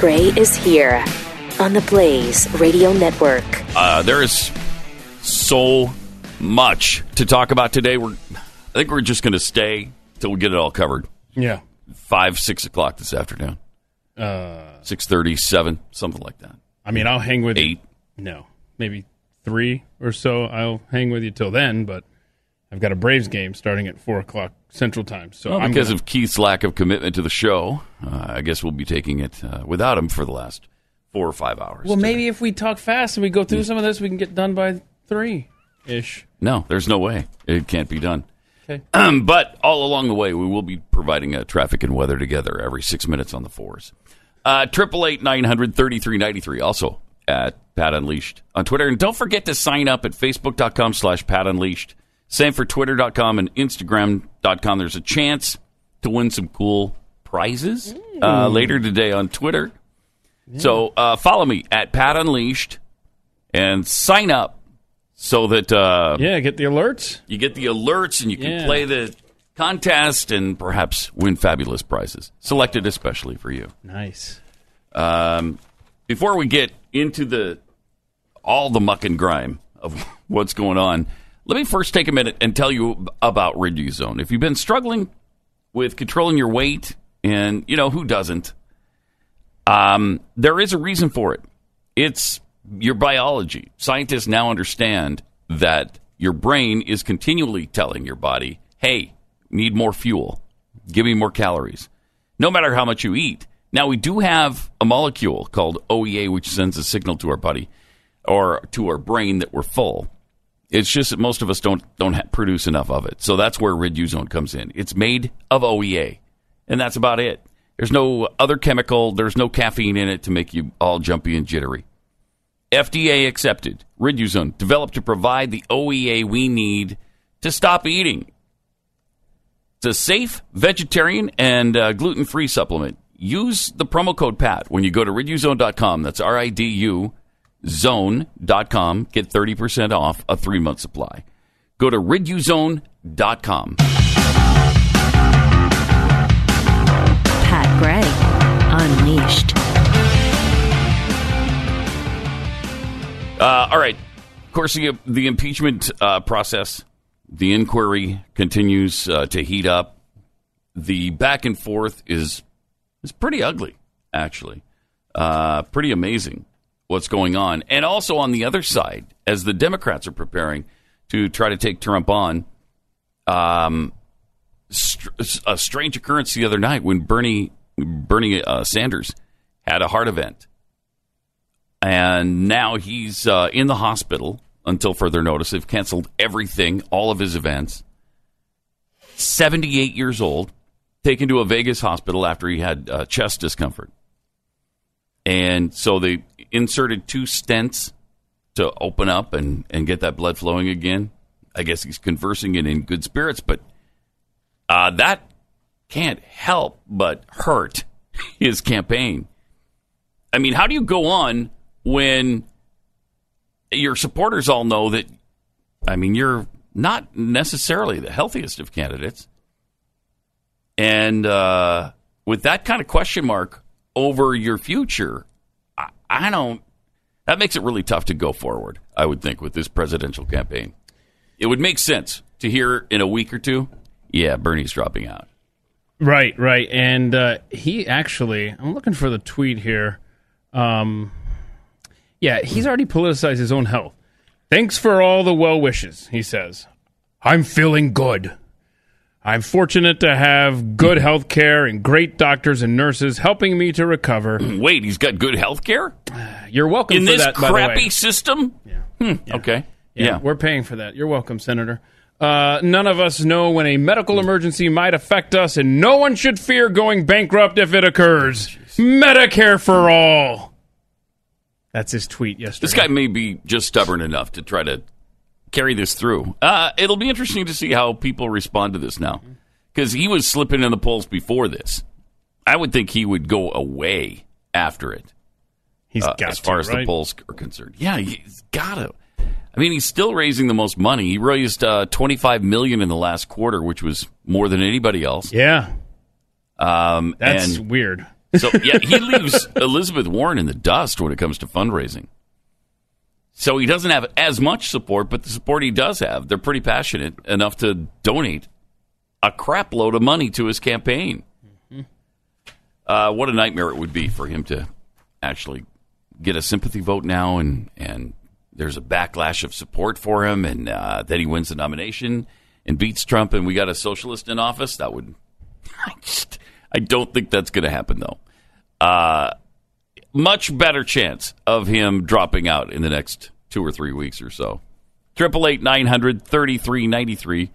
Gray is here on the Blaze Radio Network. Uh, there is so much to talk about today. We're, I think we're just going to stay till we get it all covered. Yeah. Five, six o'clock this afternoon. Uh, Six thirty, seven, something like that. I mean, I'll hang with Eight. you. No, maybe three or so. I'll hang with you till then, but I've got a Braves game starting at four o'clock Central Time. So Well, because gonna- of Keith's lack of commitment to the show, uh, I guess we'll be taking it uh, without him for the last four or five hours. well, today. maybe if we talk fast and we go through some of this, we can get done by three ish. No, there's no way. It can't be done. Okay. but all along the way, we will be providing uh, traffic and weather together every six minutes on the fours. Uh, Triple eight nine hundred thirty three ninety three. Also at Pat Unleashed on Twitter, and don't forget to sign up at facebook.com slash Pat Unleashed. Same for twitter.com and instagram.com. There's a chance to win some cool prizes uh, later today on Twitter. So uh, follow me at Pat Unleashed and sign up so that uh, Yeah, get the alerts. you get the alerts and you can Yeah. play the contest and perhaps win fabulous prizes selected especially for you. Nice. Um, before we get into the all the muck and grime of what's going on, let me first take a minute and tell you about Riduzone. If you've been struggling with controlling your weight, and you know who doesn't, um, there is a reason for it. It's your biology. Scientists now understand that your brain is continually telling your body, "Hey, need more fuel. Give me more calories." no matter how much you eat. Now, we do have a molecule called OEA, which sends a signal to our body or to our brain that we're full. It's just that most of us don't don't ha- produce enough of it. So that's where Riduzone comes in. It's made of OEA, and that's about it. There's no other chemical. There's no caffeine in it to make you all jumpy and jittery. FDA accepted. Riduzone developed to provide the OEA we need to stop eating. It's a safe vegetarian and uh, gluten free supplement. Use the promo code PAT when you go to riduzone.com. That's R I D U zone.com. Get 30% off a three month supply. Go to riduzone.com. Pat Gray Unleashed. Uh, all right. Of course, the, the impeachment uh, process, the inquiry continues uh, to heat up. The back and forth is is pretty ugly, actually. Uh, pretty amazing what's going on. And also on the other side, as the Democrats are preparing to try to take Trump on, um, a strange occurrence the other night when Bernie Bernie uh, Sanders had a heart event and now he's uh, in the hospital until further notice. They've canceled everything, all of his events. 78 years old, taken to a Vegas hospital after he had uh, chest discomfort. And so they inserted two stents to open up and, and get that blood flowing again. I guess he's conversing and in good spirits, but uh, that can't help but hurt his campaign. I mean, how do you go on when your supporters all know that, I mean, you're not necessarily the healthiest of candidates? And uh, with that kind of question mark over your future, I, don't, that makes it really tough to go forward, I would think, with this presidential campaign. It would make sense to hear in a week or two, yeah, Bernie's dropping out. Right, right. And uh, he actually, I'm looking for the tweet here. Um, yeah, he's already politicized his own health. Thanks for all the well wishes, he says. I'm feeling good. I'm fortunate to have good health care and great doctors and nurses helping me to recover. Wait, he's got good health care? You're welcome in for this that, by the crappy way. system? Yeah. Hmm, Okay. Yeah, Yeah. we're paying for that. You're welcome, Senator. Uh, none of us know when a medical emergency might affect us, and no one should fear going bankrupt if it occurs. Medicare for all. That's his tweet yesterday. This guy may be just stubborn enough to try to carry this through. Uh, it'll be interesting to see how people respond to this now. Because he was slipping in the polls before this. I would think he would go away after it. He's uh, got as far to, as right? the polls are concerned. Yeah, he's got to. I mean, he's still raising the most money. He raised uh, 25 million in the last quarter, which was more than anybody else. Yeah, Um, that's weird. So yeah, he leaves Elizabeth Warren in the dust when it comes to fundraising. So he doesn't have as much support, but the support he does have, they're pretty passionate enough to donate a crap load of money to his campaign. Uh, what a nightmare it would be for him to actually get a sympathy vote now, and and there's a backlash of support for him, and uh, then he wins the nomination and beats Trump, and we got a socialist in office. That would, I just, I don't think that's going to happen though. Uh, much better chance of him dropping out in the next two or three weeks or so. Triple eight nine hundred thirty three ninety three.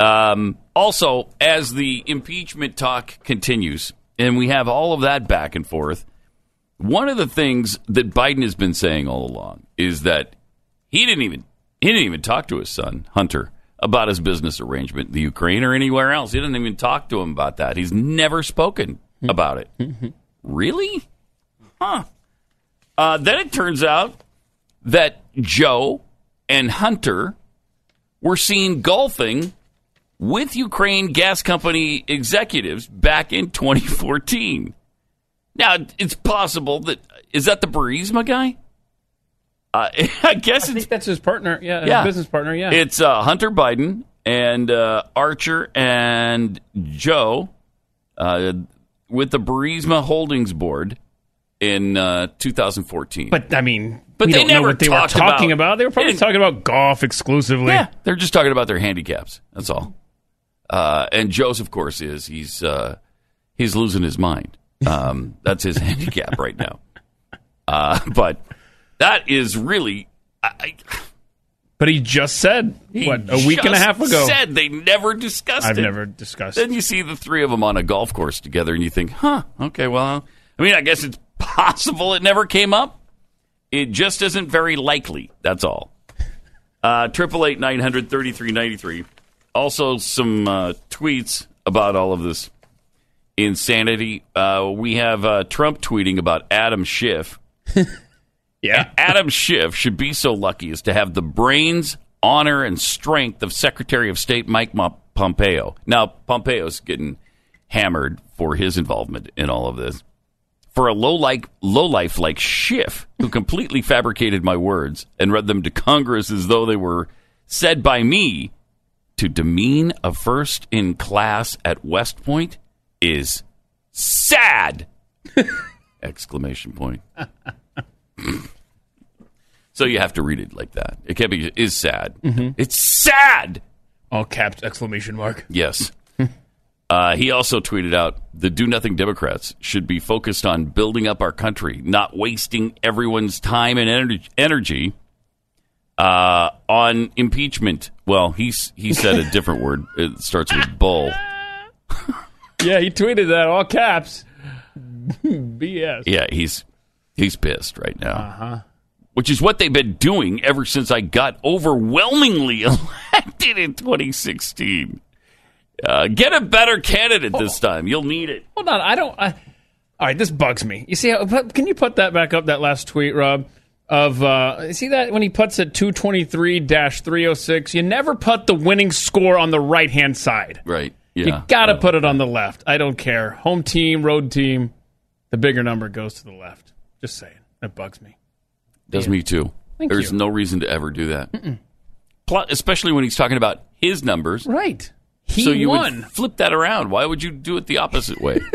Um, also, as the impeachment talk continues, and we have all of that back and forth, one of the things that Biden has been saying all along is that he didn't even he didn't even talk to his son Hunter about his business arrangement in the Ukraine or anywhere else. He didn't even talk to him about that. He's never spoken about it. really? Huh. Uh, then it turns out that Joe and Hunter were seen golfing with Ukraine gas company executives back in 2014. Now, it's possible that is that the Burisma guy? Uh, I guess I it's think that's his partner. Yeah, his Yeah. business partner. Yeah. it's uh, Hunter Biden and uh, Archer and Joe uh, with the Burisma Holdings Board in uh, 2014. but I mean, But they never what they were talking about- about. They were probably talking about golf exclusively. yeah, they're just talking about their handicaps. That's all. Uh, and Joe's, of course, is he's uh, he's losing his mind. Um, that's his handicap right now. Uh, but that is really. I, I- But he just said he what a week and a half ago. Said they never discussed I've it. never discussed. Then you see the three of them on a golf course together, and you think, "Huh? Okay, well, I mean, I guess it's possible it never came up. It just isn't very likely. That's all." Uh, Triple eight nine hundred thirty three ninety three. Also, some uh, tweets about all of this insanity. Uh, we have uh, Trump tweeting about Adam Schiff. yeah. Adam Schiff should be so lucky as to have the brains, honor, and strength of Secretary of State Mike Pompeo. Now, Pompeo's getting hammered for his involvement in all of this. For a low like low life like Schiff, who completely fabricated my words and read them to Congress as though they were said by me, to demean a first in class at West Point is sad! Exclamation point. So you have to read it like that. It can't be is sad. Mm-hmm. It's sad. All caps exclamation mark. Yes. Uh, he also tweeted out the do nothing Democrats should be focused on building up our country, not wasting everyone's time and ener- energy uh, on impeachment. Well, he's he said a different word. It starts with bull. Yeah, he tweeted that all caps. BS. Yeah, he's he's pissed right now. Uh-huh. Which is what they've been doing ever since I got overwhelmingly elected in 2016. Uh, get a better candidate this time. You'll need it. Hold on, I don't. I, all right, this bugs me. You see, how, can you put that back up? That last tweet, Rob, of uh, see that when he puts it two twenty three three hundred six, you never put the winning score on the right hand side. Right. Yeah. You got to put it on the left. I don't care. Home team, road team, the bigger number goes to the left. Just saying. That bugs me. Does me too. Thank There's you. no reason to ever do that. Plus, especially when he's talking about his numbers. Right. He so you won. would flip that around. Why would you do it the opposite way?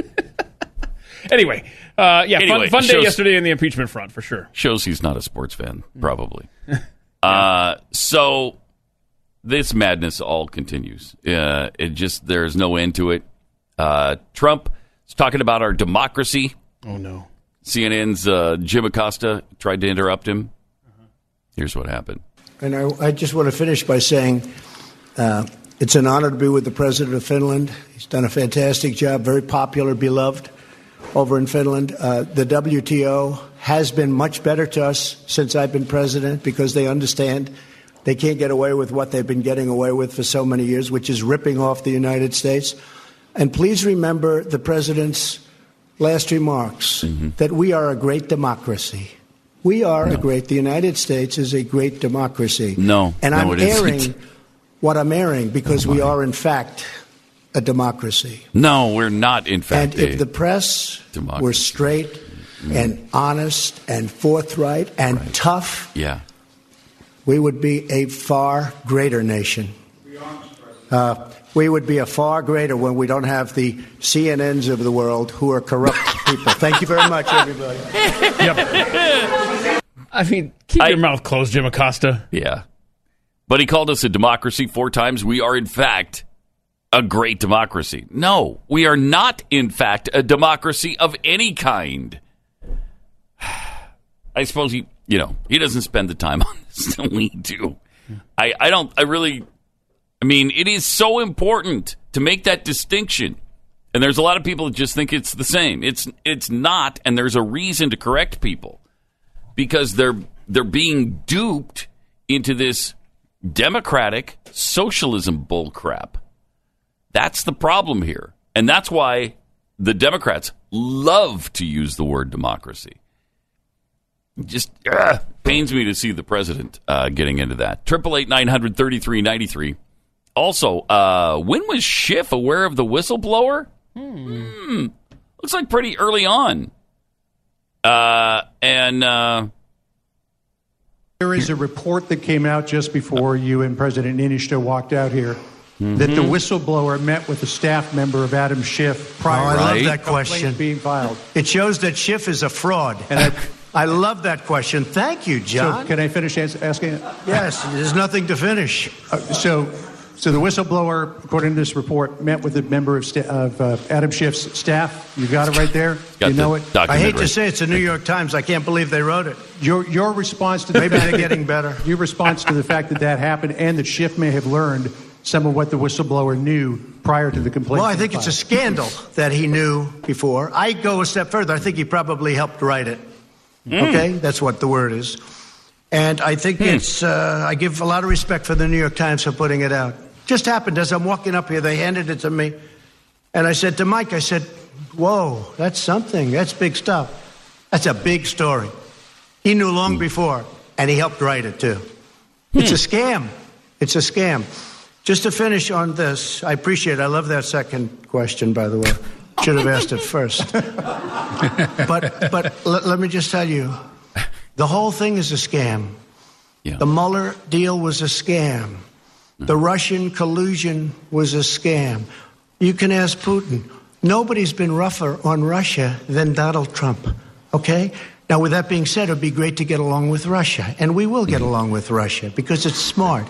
Anyway, uh, yeah, Anyway, fun, fun day yesterday in the impeachment front for sure. Shows he's not a sports fan, probably. uh, so this madness all continues. Uh, it just there's no end to it. Uh, Trump is talking about our democracy. Oh no. CNN's uh, Jim Acosta tried to interrupt him. Here's what happened. And I, I just want to finish by saying uh, it's an honor to be with the President of Finland. He's done a fantastic job, very popular, beloved over in Finland. Uh, the WTO has been much better to us since I've been president because they understand they can't get away with what they've been getting away with for so many years, which is ripping off the United States. And please remember the President's last remarks that we are a great democracy. We are a great, the United States is a great democracy. No, And no, I'm it isn't. airing what I'm airing because we are, in fact, a democracy. No, we're not, in fact, And if the press democracy. were straight and honest and forthright and tough, yeah. we would be a far greater nation. Uh, we would be a far greater when we don't have the CNNs of the world who are corrupt people. Thank you very much, everybody. I mean, keep I- your mouth closed, Jim Acosta. Yeah. But he called us a democracy four times. We are, in fact, a great democracy. No, we are not, in fact, a democracy of any kind. I suppose he, you know, he doesn't spend the time on this that we do. I, I don't, I really, I mean, it is so important to make that distinction. And there's a lot of people that just think it's the same. It's, it's not, and there's a reason to correct people because they're they're being duped into this democratic socialism bullcrap. That's the problem here, and that's why the Democrats love to use the word democracy. Just ugh, pains me to see the president uh, getting into that. Triple eight nine hundred thirty three ninety three. Also, uh, when was Schiff aware of the whistleblower? Hmm. Looks like pretty early on. Uh, and uh, There is a report that came out just before you and President Niinistö walked out here that the whistleblower met with a staff member of Adam Schiff Oh, prior I to love Right. that question. being filed. It shows that Schiff is a fraud. And I, I love that question. Thank you, so John. can I finish ans- asking? it? yes, there's nothing to finish. Uh, so, so the whistleblower, according to this report, met with a member of, sta- of uh, Adam Schiff's staff. You got it right there. got you know the it. I hate to say it's the New York Times. I can't believe they wrote it. Your your response to the Maybe they're getting better. Your response to the fact that that happened and that Schiff may have learned some of what the whistleblower knew prior to the complaint. Well, I think it's a scandal that he knew before. I go a step further. I think he probably helped write it. Okay, that's what the word is. And I think it's. Uh, I give a lot of respect for the New York Times for putting it out. Just happened as I'm walking up here. They handed it to me, and I said to Mike, I said, "Whoa, that's something. That's big stuff. That's a big story." He knew long hmm. before, and he helped write it too. It's a hmm. scam. It's a scam. Just to finish on this, I appreciate. it. I love that second question, by the way. Should have asked it first. but but let, let me just tell you, the whole thing is a scam. Yeah. The Mueller deal was a scam. The Russian collusion was a scam. You can ask Putin. Nobody's been rougher on Russia than Donald Trump. Okay? Now, with that being said, it would be great to get along with Russia. And we will get mm-hmm. along with Russia because it's smart.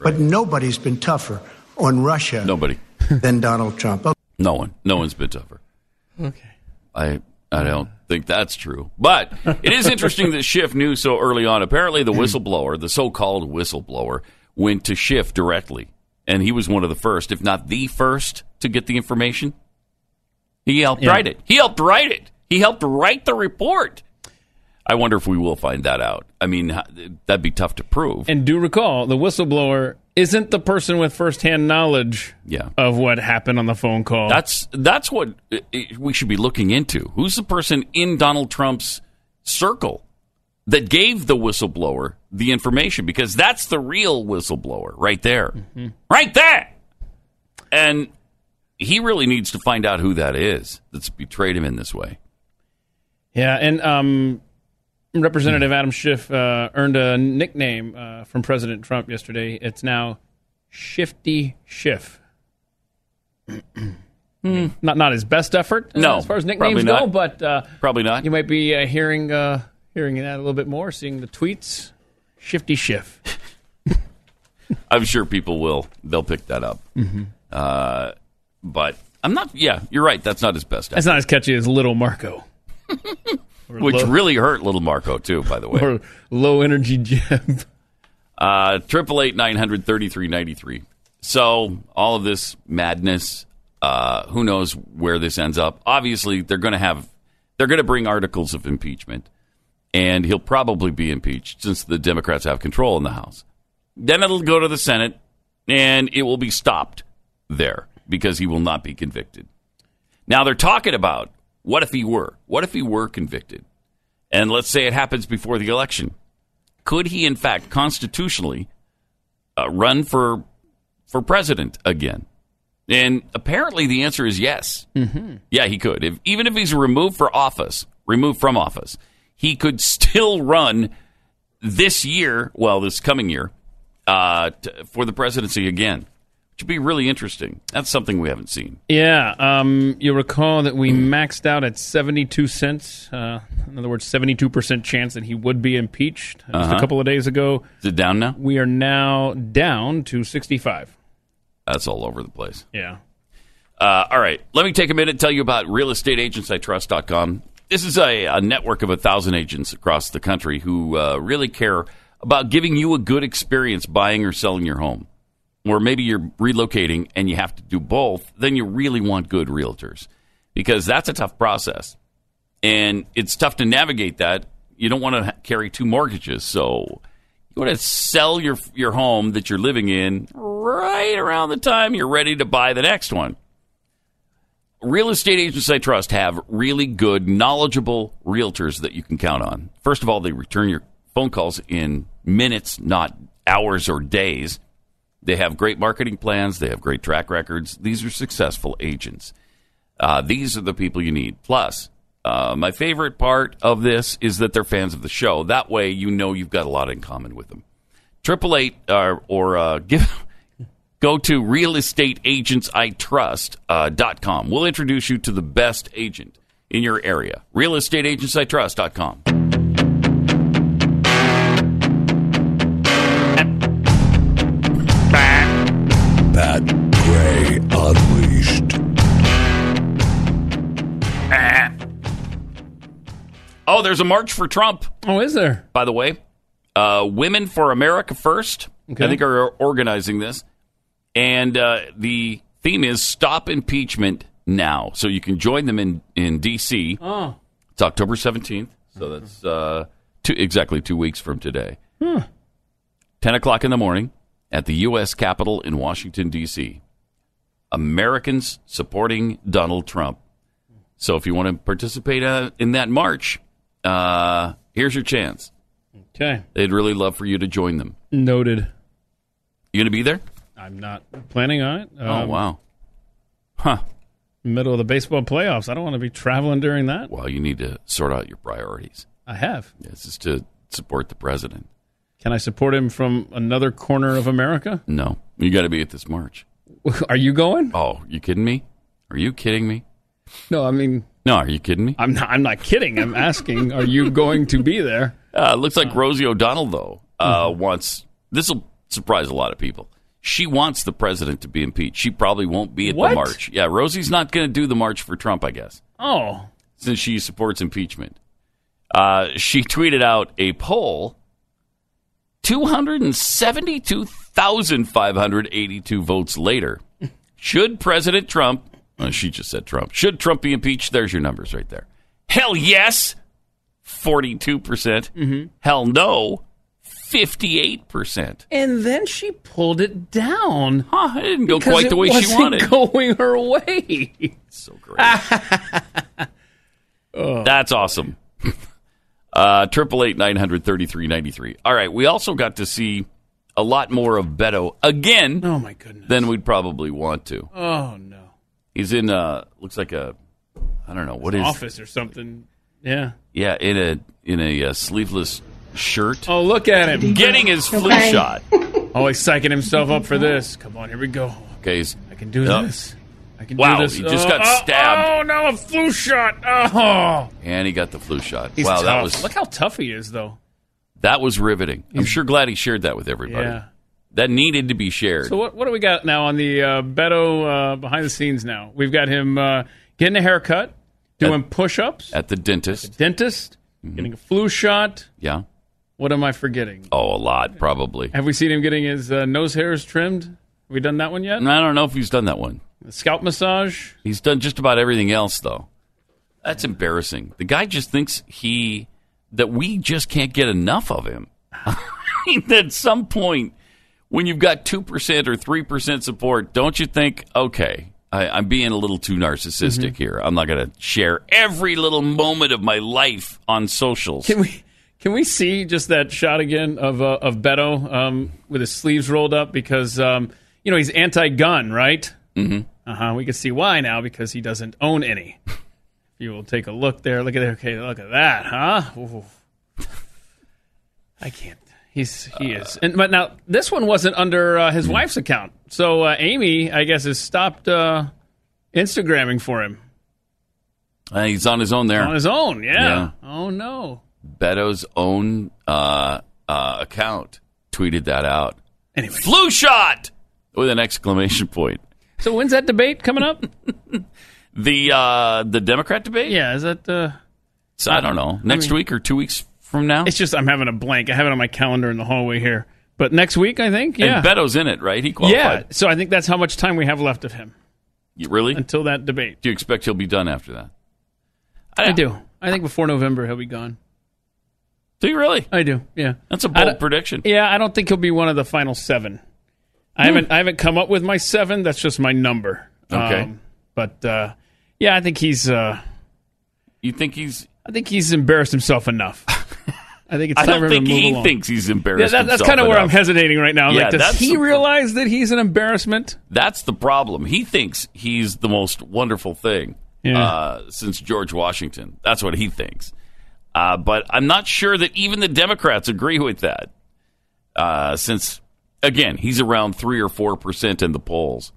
But nobody's been tougher on Russia Nobody. than Donald Trump. No one. No one's been tougher. Okay. I I don't think that's true. But it is interesting that Schiff knew so early on. Apparently, the hmm. whistleblower, the so-called whistleblower, went to Schiff directly, and he was one of the first, if not the first, to get the information. He helped Yeah. write it. He helped write it. He helped write the report. I wonder if we will find that out. I mean, that'd be tough to prove. And do recall, the whistleblower isn't the person with firsthand knowledge Yeah. of what happened on the phone call. That's that's what uh, uh, we should be looking into. Who's the person in Donald Trump's circle that gave the whistleblower the information? Because that's the real whistleblower right there, right there. And he really needs to find out who that is that's betrayed him in this way. Yeah, and um, Representative Adam Schiff uh, earned a nickname uh, from President Trump yesterday. It's now Shifty Schiff. Not not his best effort, uh, No, as far as nicknames go, but uh, Probably not. you might be uh, hearing uh, hearing that a little bit more, seeing the tweets. Shifty Schiff. I'm sure people will. They'll pick that up. Uh, but I'm not. Yeah, you're right. That's not his best. That's not as catchy as Little Marco Which low, really hurt little Marco too. By the way. or low energy Jeb. Uh, Triple eight nine hundred thirty three ninety three. So all of this madness, uh, who knows where this ends up? Obviously, they're going to have, they're going to bring articles of impeachment, and he'll probably be impeached since the Democrats have control in the House. Then it'll go to the Senate, and it will be stopped there because he will not be convicted. Now they're talking about what if he were? What if he were convicted? And let's say it happens before the election could he in fact constitutionally uh, run for for president again And apparently the answer is yes. Mm-hmm. Yeah, he could. If, even if he's removed for office, removed from office, he could still run this year, well, this coming year, uh, t- for the presidency again, which would be really interesting. That's something we haven't seen. Yeah, um, you'll recall that we maxed out at 72 cents. Uh, in other words, 72% chance that he would be impeached just Uh-huh. a couple of days ago. Is it down now? We are now down to 65. That's all over the place. Yeah. Uh, all right, let me take a minute and tell you about realestateagentsitrust.com. This is a, a network of a thousand agents across the country who uh, really care about giving you a good experience buying or selling your home. Or maybe you're relocating and you have to do both, then you really want good realtors because that's a tough process. And it's tough to navigate that. You don't want to carry two mortgages. So you want to sell your, your home that you're living in right around the time you're ready to buy the next one. Real estate agents I trust have really good, knowledgeable realtors that you can count on. First of all, they return your phone calls in minutes, not hours or days. They have great marketing plans. They have great track records. These are successful agents. Uh, these are the people you need. Plus, uh, my favorite part of this is that they're fans of the show. That way, you know you've got a lot in common with them. Triple eight uh, or uh, give go to realestateagentsitrust.com. Uh, dot com. we'll introduce you to the best agent in your area. Realestateagentsitrust.com. Pat Gray Unleashed. Oh, there's a march for Trump, Oh, is there? by the way. Uh, Women for America First, Okay. I think, are organizing this. And uh, the theme is Stop Impeachment Now. So you can join them in, in D.C. Oh. It's October 17th. So that's uh, two, exactly two weeks from today. 10 o'clock in the morning at the U.S. Capitol in Washington, D.C. Americans supporting Donald Trump. So if you want to participate uh, in that march, uh, here's your chance. Okay. They'd really love for you to join them. Noted. You going to be there? I'm not planning on it. oh, Um, wow. Huh. Middle of the baseball playoffs. I don't want to be traveling during that. Well, you need to sort out your priorities. I have. This is to support the president. Can I support him from another corner of America? No, you got to be at this march. Are you going? Oh, you kidding me? Are you kidding me? No, I mean, No, are you kidding me? I'm not. I'm not kidding. I'm asking. Are you going to be there? Uh, it looks like Rosie O'Donnell, though, uh, wants this will surprise a lot of people. She wants the president to be impeached. She probably won't be at What? the march. Yeah, Rosie's not going to do the march for Trump, I guess, Oh, since she supports impeachment. Uh, she tweeted out a poll 272,582 votes later. Should President Trump, uh, she just said Trump, should Trump be impeached? There's your numbers right there. Hell yes, 42%. percent Hell no, 58%. and then she pulled it down. Huh, it didn't go quite the way she wanted. Going her way. So great. That's awesome. Uh, Triple eight nine hundred thirty three ninety three. All right, we also got to see a lot more of Beto again Oh my goodness. than we'd probably want to. Oh no. He's in uh looks like a I don't know what is Office or something. Yeah. yeah in a in a uh, sleeveless shirt, Oh, look at him. getting his flu Okay. shot. Oh, he's psyching himself up for this. Come on, here we go. Okay, he's, I can do this. I can Wow, do this. Wow, he just Oh, got oh, stabbed. Oh, no, a flu shot. Oh. and he got the flu shot. He's wow, tough. that was Look how tough he is, though. that was riveting. I'm sure glad he shared that with everybody. Yeah. That needed to be shared. So what, what do we got now on the uh, Beto uh, behind the scenes now? We've got him uh, getting a haircut, doing push-ups, At the dentist. dentist, Mm-hmm. getting a flu shot. Yeah. What am I forgetting? Oh, a lot, probably. Have we seen him getting his uh, nose hairs trimmed? Have we done that one yet? I don't know if he's done that one. The scalp massage? He's done just about everything else, though. That's embarrassing. The guy just thinks he that we just can't get enough of him. At some point, when you've got two percent or three percent support, don't you think, okay, I, I'm being a little too narcissistic here. I'm not going to share every little moment of my life on socials. Can we can we see just that shot again of uh, of Beto um, with his sleeves rolled up because um, you know he's anti-gun, right? Mm-hmm. Uh huh. We can see why now because he doesn't own any. you will take a look there. Look at it. Okay, look at that, huh? Ooh. I can't. He's he is. And but now this one wasn't under uh, his wife's account. So uh, Amy, I guess, has stopped uh, Instagramming for him Uh, he's on his own there. on his own. Yeah. Yeah. Oh no. Beto's own uh, uh, account tweeted that out. Anyway, Flu shot with an exclamation point. so when's that debate coming up? The uh, the Democrat debate. yeah, is that? Uh, So, I don't know. Next mean- week or two weeks from now. it's just I'm having a blank. I have it on my calendar in the hallway here. But next week, I think. Yeah. And Beto's in it, right? He qualified. yeah. So I think that's how much time we have left of him You really? Until that debate. Do you expect he'll be done after that? I do. I think before November he'll be gone. Do you really? I do. Yeah. That's a bold prediction. Yeah, I don't think he'll be one of the final seven. I haven't I haven't come up with my seven. That's just my number. Okay. but uh, yeah, I think he's uh, You think he's? I think he's embarrassed himself enough. I think it's I time don't for him think to move he along. thinks he's Yeah, embarrassed. that, that's himself kind of where I'm enough. hesitating right now. Yeah, like, does that's he the- realize that he's an embarrassment? That's the problem. He thinks he's the most wonderful thing Yeah. uh, since George Washington. That's what he thinks. Uh, but I'm not sure that even the Democrats agree with that. Uh, since again, he's around three or four percent in the polls,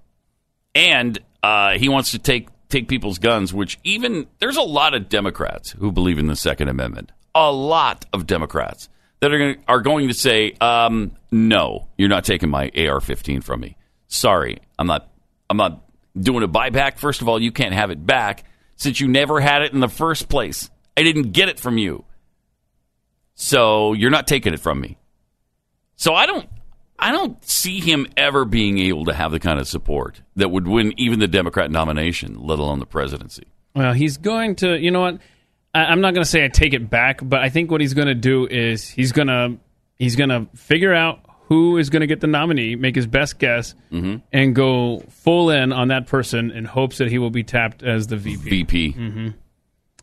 and uh, he wants to take take people's guns. Which even there's a lot of Democrats who believe in the Second Amendment. A lot of Democrats that are going are going to say, um, "No, you're not taking my AR-15 from me. Sorry, I'm not. I'm not doing a buyback. First of all, you can't have it back since you never had it in the first place. I didn't get it from you, so you're not taking it from me. So I don't. I don't see him ever being able to have the kind of support that would win even the Democrat nomination, let alone the presidency. Well, he's going to. You know what? I, I'm not going to say I take it back, but I think what he's going to do is he's going to he's going to figure out who is going to get the nominee, make his best guess, and go full in on that person in hopes that he will be tapped as the VP. VP. Mm-hmm.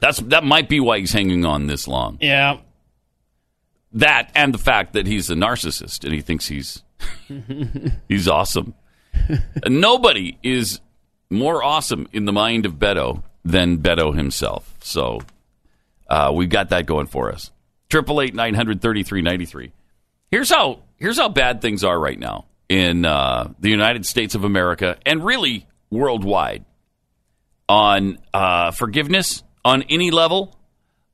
That's that might be why he's hanging on this long. Yeah. That and the fact that he's a narcissist and he thinks he's he's awesome. Nobody is more awesome in the mind of Beto than Beto himself. So uh, we've got that going for us. Triple eight nine hundred thirty three ninety three. Here's how here's how bad things are right now in uh, the United States of America and really worldwide on uh, forgiveness on any level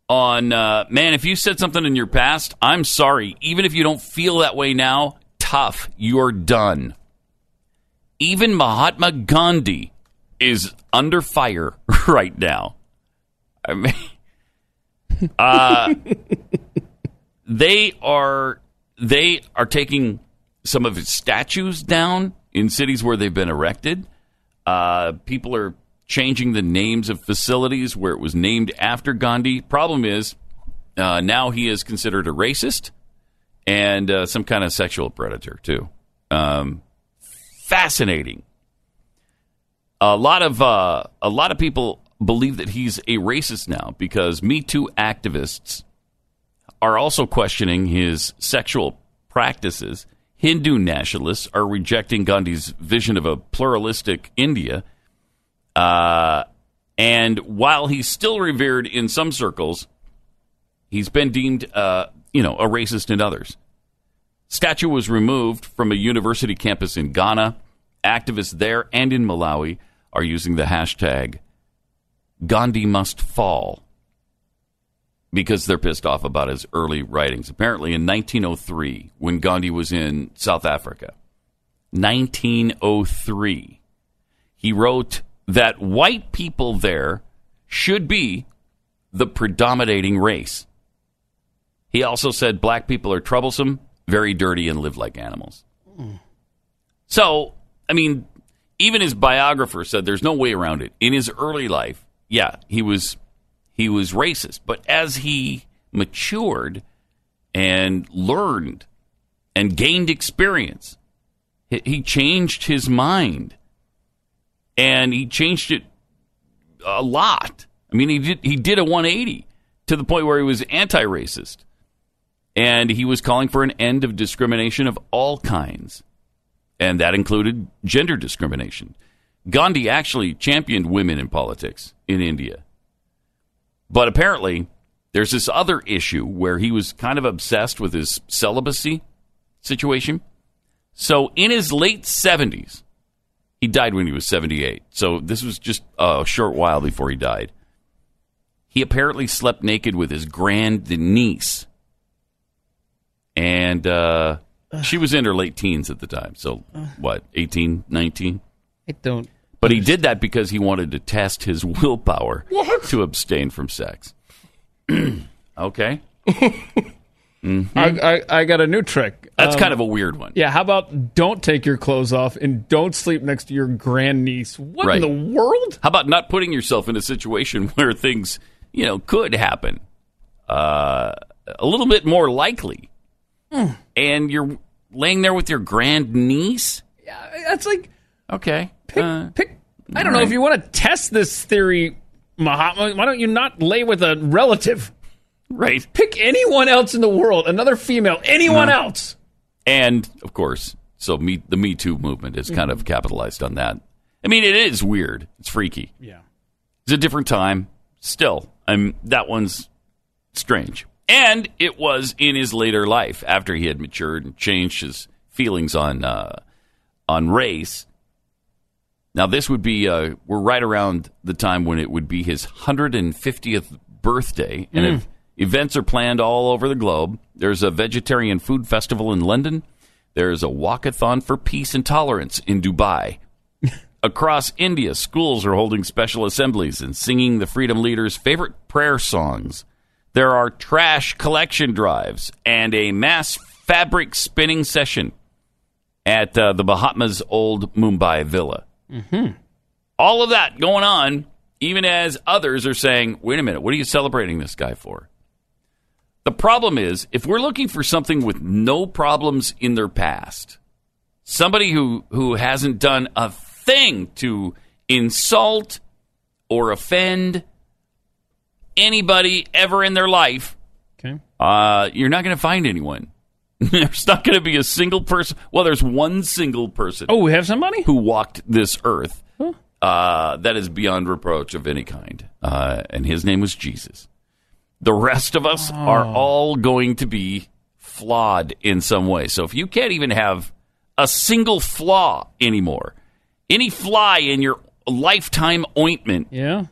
on uh, man if you said something in your past i'm sorry. Even if you don't feel that way now tough. You're done. Even mahatma gandhi is under fire right now. I mean uh, they are they are taking some of his statues down in cities where they've been erected. Uh, people are changing the names of facilities where it was named after Gandhi. Problem is, uh, now he is considered a racist and uh, some kind of sexual predator too. Um, fascinating. A lot of uh, a lot of people believe that he's a racist now because Me Too activists are also questioning his sexual practices. Hindu nationalists are rejecting Gandhi's vision of a pluralistic India. Uh, and while he's still revered in some circles, he's been deemed, uh, you know, a racist in others. Statue was removed from a university campus in Ghana. Activists there and in Malawi are using the hashtag Gandhi must fall because they're pissed off about his early writings. Apparently, in 1903, when Gandhi was in South Africa, 1903, he wrote that white people there should be the predominating race. He also said black people are troublesome, very dirty, and live like animals. So, I mean, even his biographer said there's no way around it. In his early life, yeah, he was he was racist, but as he matured and learned and gained experience, he, he changed his mind, and he changed it a lot. I mean, he did he did a 180 to the point where he was anti-racist, and he was calling for an end of discrimination of all kinds and that included gender discrimination. Gandhi actually championed women in politics in India. But apparently, there's this other issue where he was kind of obsessed with his celibacy situation. So in his late 70s, he died when he was 78. So this was just a short while before he died. He apparently slept naked with his grand niece. And uh, she was in her late teens at the time. So, what, 18, 19? I don't. But he did that because he wanted to test his willpower to abstain from sex. okay. I, I, I got a new trick. That's Um, kind of a weird one. Yeah, how about don't take your clothes off and don't sleep next to your grandniece? What Right. in the world? How about not putting yourself in a situation where things, you know, could happen? Uh, a little bit more likely. And you're laying there with your grandniece? Yeah, that's like Okay. pick. Uh, pick I don't know if you want to test this theory, Mahatma. Why don't you not lay with a relative? Right. Pick anyone else in the world, another female, anyone else. And of course, so me, the Me Too movement has kind of capitalized on that. I mean, it is weird. It's freaky. Yeah. It's a different time. Still, I'm that one's strange. And it was in his later life after he had matured and changed his feelings on uh, on race. Now this would be uh, we're right around the time when it would be his 150th birthday, and ev- events are planned all over the globe. There's a vegetarian food festival in London. There's a walkathon for peace and tolerance in Dubai. Across India, schools are holding special assemblies and singing the freedom leaders' favorite prayer songs. There are trash collection drives and a mass fabric spinning session at uh, the Mahatma's old Mumbai villa. Mm-hmm. All of that going on, even as others are saying, wait a minute, what are you celebrating this guy for? The problem is, if we're looking for something with no problems in their past, somebody who, who hasn't done a thing to insult or offend anybody ever in their life, Okay. uh, you're not going to find anyone. there's not going to be a single person. Well, there's one single person Oh, we have somebody? who walked this earth uh, that is beyond reproach of any kind, uh, and his name was Jesus. The rest of us are all going to be flawed in some way. So if you can't even have a single flaw anymore, any fly in your lifetime ointment, Yeah.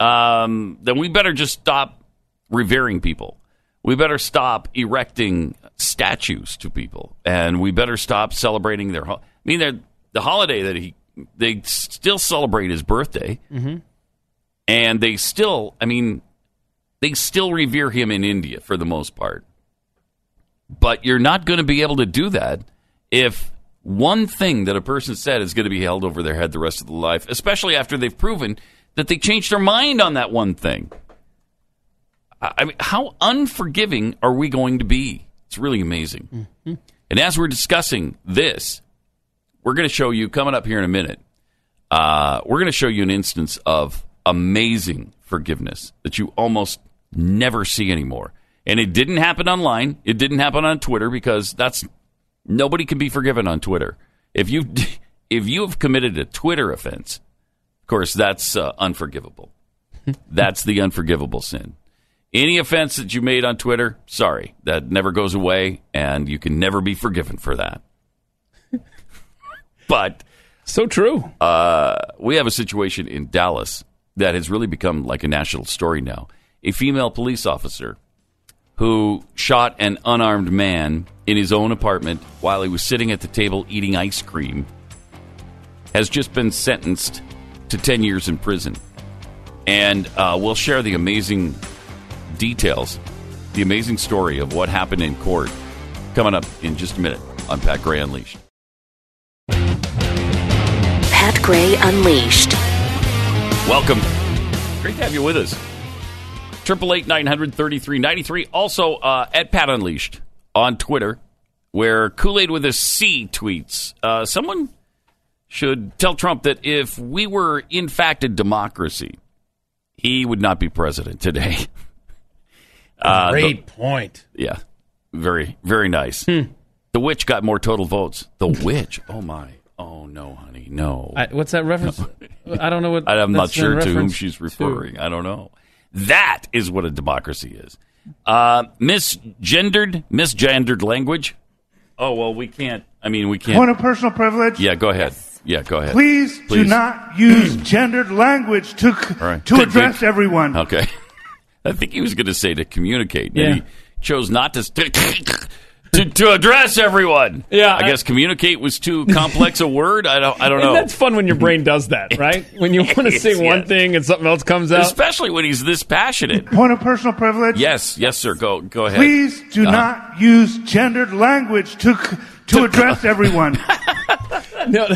um, then we better just stop revering people. We better stop erecting statues to people, and we better stop celebrating their. Ho- I mean, the holiday that he they still celebrate his birthday, and they still. I mean, they still revere him in India for the most part. But you're not going to be able to do that if one thing that a person said is going to be held over their head the rest of their life, especially after they've proven that they changed their mind on that one thing. I mean, how unforgiving are we going to be? It's really amazing. And as we're discussing this, we're going to show you coming up here in a minute. Uh, we're going to show you an instance of amazing forgiveness that you almost never see anymore. And it didn't happen online. It didn't happen on Twitter because that's nobody can be forgiven on Twitter. If you if you have committed a Twitter offense, of course that's uh, unforgivable. that's the unforgivable sin. Any offense that you made on Twitter, sorry, that never goes away, and you can never be forgiven for that. but So true. uh, we have a situation in Dallas that has really become like a national story now. A female police officer who shot an unarmed man in his own apartment while he was sitting at the table eating ice cream has just been sentenced to 10 years in prison. And uh, we'll share the amazing details, the amazing story of what happened in court coming up in just a minute on Pat Gray Unleashed. Pat Gray Unleashed. Welcome. Great to have you with us. Triple eight nine hundred thirty three ninety three. Also uh, at Pat Unleashed on Twitter, where Kool Aid with a C tweets. Uh, someone should tell Trump that if we were in fact a democracy, he would not be president today. Uh, the- Great point. yeah, very very nice. The witch got more total votes. The witch. Oh my. Oh no, honey, no. I, what's that reference? I don't know what. I'm not sure to whom reference she's to. referring. I don't know. That is what a democracy is. Uh, misgendered, misgendered language. Oh well, we can't. I mean, we can't. Point of personal privilege. yeah, go ahead. Yeah, go ahead. Please, do not use gendered language to All right. to address everyone. Okay. I think he was going to say to communicate. and Yeah. He chose not to, to to address everyone. Yeah, I, I- guess communicate was too complex a word. I don't. I don't And know. that's fun when your brain does that, right? When you want to Yes, say one yes. thing and something else comes out. Especially when he's this passionate. Point of personal privilege. Yes, yes, sir. Go go ahead. Please do Uh-huh. not use gendered language to to address everyone. No,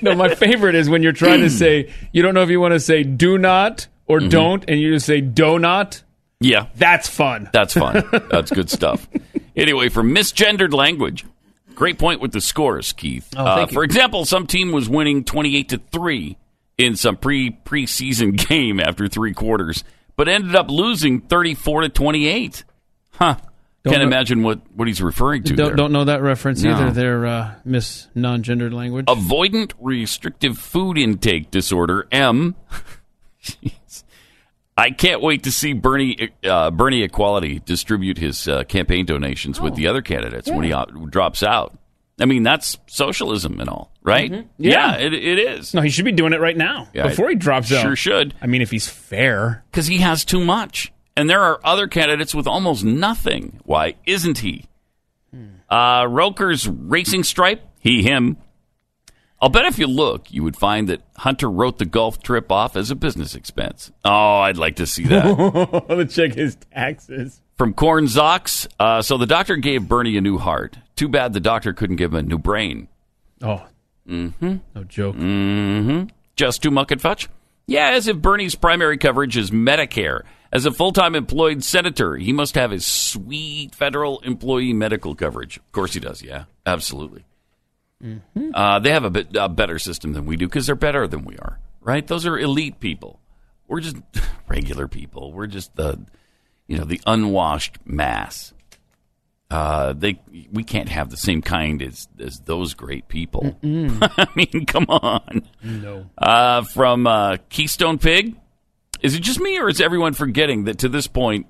no, my favorite is when you're trying to say you don't know if you want to say do not or Mm-hmm. don't, and you just say do not. Yeah, That's fun. that's fun. that's good stuff. Anyway, for misgendered language, great point with the scores, Keith. Oh, uh, for example, some team was winning twenty-eight to three in some pre preseason game after three quarters, but ended up losing thirty-four to twenty-eight. Huh? Don't Can't know- imagine what what he's referring to. Don't don't know that reference No. either. They're uh, miss non-gendered language. Avoidant restrictive food intake disorder M. Jeez. I can't wait to see Bernie uh, Bernie Equality distribute his uh, campaign donations with the other candidates when he out, drops out. I mean, that's socialism and all, right? Mm-hmm. Yeah. it, it is. no, he should be doing it right now Yeah, before he drops out. Sure should, I mean, if he's fair. because he has too much, and there are other candidates with almost nothing. Why isn't he? Uh, Roker's racing stripe, he him. I'll bet if you look, you would find that Hunter wrote the golf trip off as a business expense. Oh, I'd like to see that. to check his taxes. From Corn Zox, uh, so the doctor gave Bernie a new heart. Too bad the doctor couldn't give him a new brain. Oh, mm-hmm. no joke. Mm-hmm. Just too muck and fudge? Yeah, as if Bernie's primary coverage is Medicare. As a full time employed senator, he must have his sweet federal employee medical coverage. Of course he does, yeah. Absolutely. Uh, they have a bit a better system than we do because they're better than we are, right? Those are elite people. We're just regular people. We're just the, you know, the unwashed mass. Uh, they we can't have the same kind as as those great people. I mean, come on. No. Uh, from uh, Keystone Pig. Is it just me, or is everyone forgetting that to this point,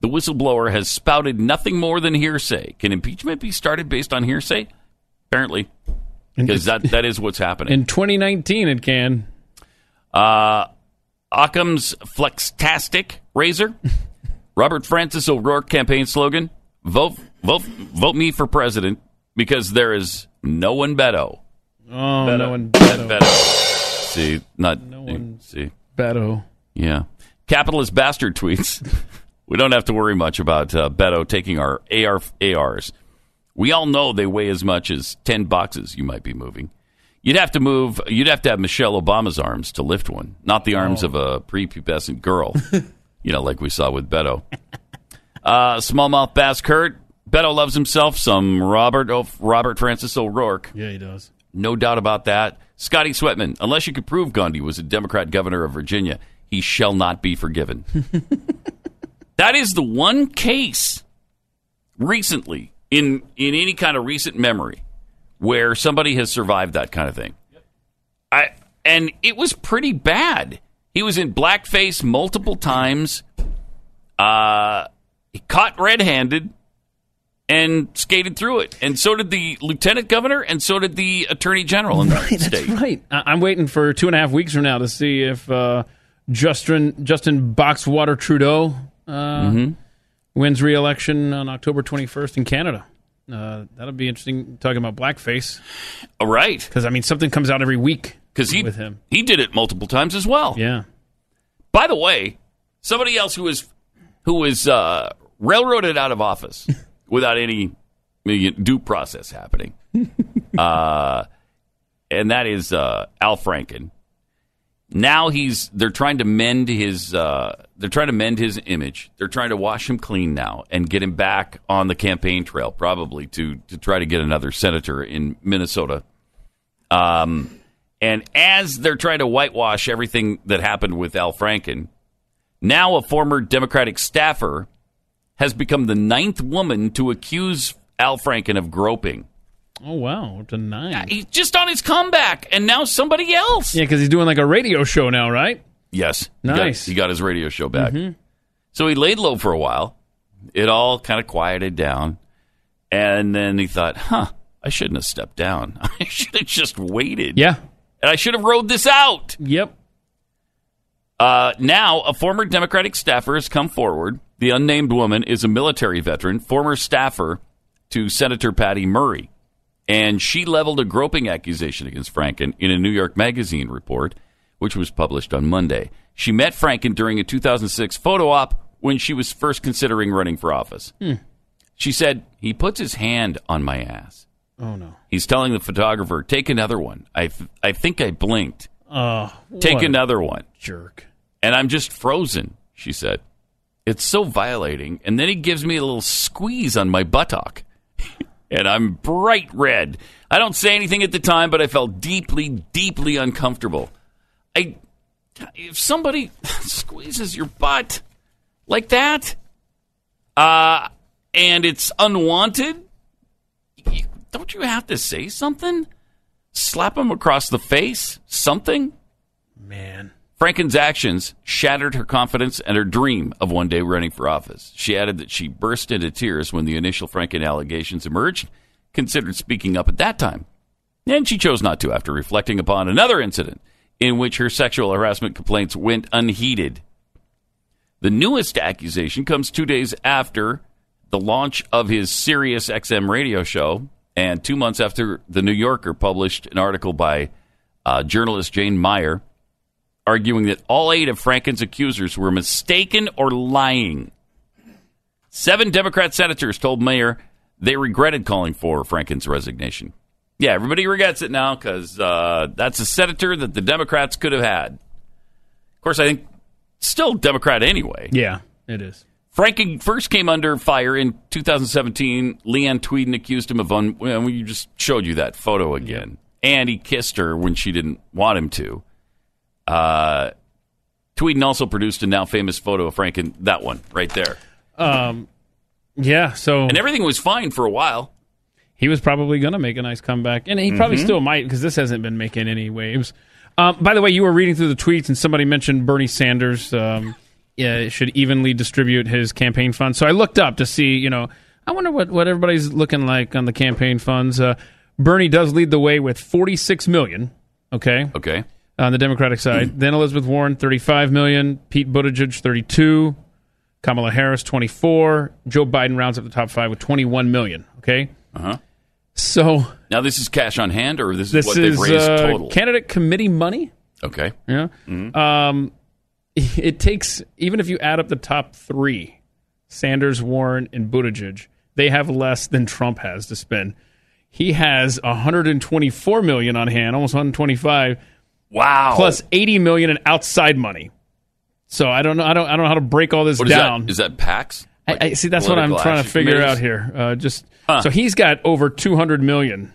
the whistleblower has spouted nothing more than hearsay? Can impeachment be started based on hearsay? Apparently, because that, that is what's happening. In 2019, it can. Uh, Occam's Flextastic Razor. Robert Francis O'Rourke campaign slogan: Vote, vote, vote me for president because there is no one Beto. Oh, no one Beto. Beto. See, not No one- see. Beto. Yeah. Capitalist bastard tweets. we don't have to worry much about uh, Beto taking our AR, ARs. We all know they weigh as much as 10 boxes you might be moving. You'd have to move, you'd have to have Michelle Obama's arms to lift one, not the arms of a prepubescent girl, you know, like we saw with Beto. Uh, smallmouth bass Kurt. Beto loves himself some Robert o- Robert Francis O'Rourke. Yeah, he does. No doubt about that. Scotty Sweatman, unless you could prove Gandhi was a Democrat governor of Virginia, he shall not be forgiven. that is the one case recently in in any kind of recent memory where somebody has survived that kind of thing. I and it was pretty bad. He was in blackface multiple times. Uh, he caught red-handed and skated through it. And so did the lieutenant governor, and so did the attorney general in the Right, state. right. I- I'm waiting for two and a half weeks from now to see if uh, Justin Justin Boxwater Trudeau uh, Mm-hmm. Wins re-election on October 21st in Canada. Uh, that'll be interesting. Talking about blackface, All right, because I mean something comes out every week because he with him. he did it multiple times as well. Yeah. By the way, somebody else who was who was uh, railroaded out of office without any due process happening, uh, and that is uh, Al Franken. Now he's they're trying to mend his uh, they're trying to mend his image. They're trying to wash him clean now and get him back on the campaign trail, probably to to try to get another senator in Minnesota. Um, and as they're trying to whitewash everything that happened with Al Franken, now a former Democratic staffer has become the ninth woman to accuse Al Franken of groping. Oh wow, up to nine. He's just on his comeback, and now somebody else. Yeah, because he's doing like a radio show now, right? Yes. He got- Nice. He got, his radio show back. So he laid low for a while. It all kind of quieted down. And then he thought, huh, I shouldn't have stepped down. I should have just waited. Yeah. And I should have rode this out. Yep. Uh, now, a former Democratic staffer has come forward. The unnamed woman is a military veteran, former staffer to Senator Patty Murray. And she leveled a groping accusation against Franken in a New York Magazine report, which was published on Monday. She met Franken during a 2006 photo op when she was first considering running for office. Hmm. She said, He puts his hand on my ass. Oh no. He's telling the photographer, Take another one. I, th- I think I blinked. Oh, Take another one jerk. and I'm just frozen, she said. It's so violating. And then he gives me a little squeeze on my buttock. and I'm bright red. I don't say anything at the time, but I felt deeply, deeply uncomfortable. I if somebody squeezes your butt like that, uh, and it's unwanted, you, don't you have to say something? Slap him across the face? Something? Man. Franken's actions shattered her confidence and her dream of one day running for office. She added that she burst into tears when the initial Franken allegations emerged, considered speaking up at that time. And she chose not to after reflecting upon another incident in which her sexual harassment complaints went unheeded. The newest accusation comes two days after the launch of his Sirius XM radio show, and two months after The New Yorker published an article by uh, journalist Jane Mayer arguing that all eight of Franken's accusers were mistaken or lying. Seven Democrat senators told Mayer they regretted calling for Franken's resignation. Yeah, everybody regrets it now because uh, that's a senator that the Democrats could have had. Of course, I think still Democrat anyway. Yeah, it is. Franken first came under fire in 2017. Leeann Tweeden accused him of un. Well, we just showed you that photo again, and he kissed her when she didn't want him to. Uh, Tweeden also produced a now famous photo of Franken. That one right there, Um, yeah. So and everything was fine for a while. he was probably going to make a nice comeback, and he probably Mm-hmm. still might because this hasn't been making any waves. Um, by the way, you were reading through the tweets, and somebody mentioned Bernie Sanders um, yeah, should evenly distribute his campaign funds. So I looked up to see, you know, I wonder what, what everybody's looking like on the campaign funds. Uh, Bernie does lead the way with forty six million. Okay, Okay, on the Democratic side. then Elizabeth Warren, 35 million. Pete Buttigieg, 32. Kamala Harris, 24. Joe Biden rounds up the top five with 21 million. Okay. Uh-huh. So now this is cash on hand, or this is this what they've is raised uh, total. candidate committee money. okay, Yeah. Um, it takes even if you add up the top three, Sanders, Warren, and Buttigieg, they have less than Trump has to spend. He has 124 million on hand, almost 125 wow. plus 80 million in outside money. So I don't know. I don't. I don't know how to break all this what is down. that? Is that PACs? I, I see. That's what I'm trying to figure committees? out here. Uh, just Huh. so he's got over 200 million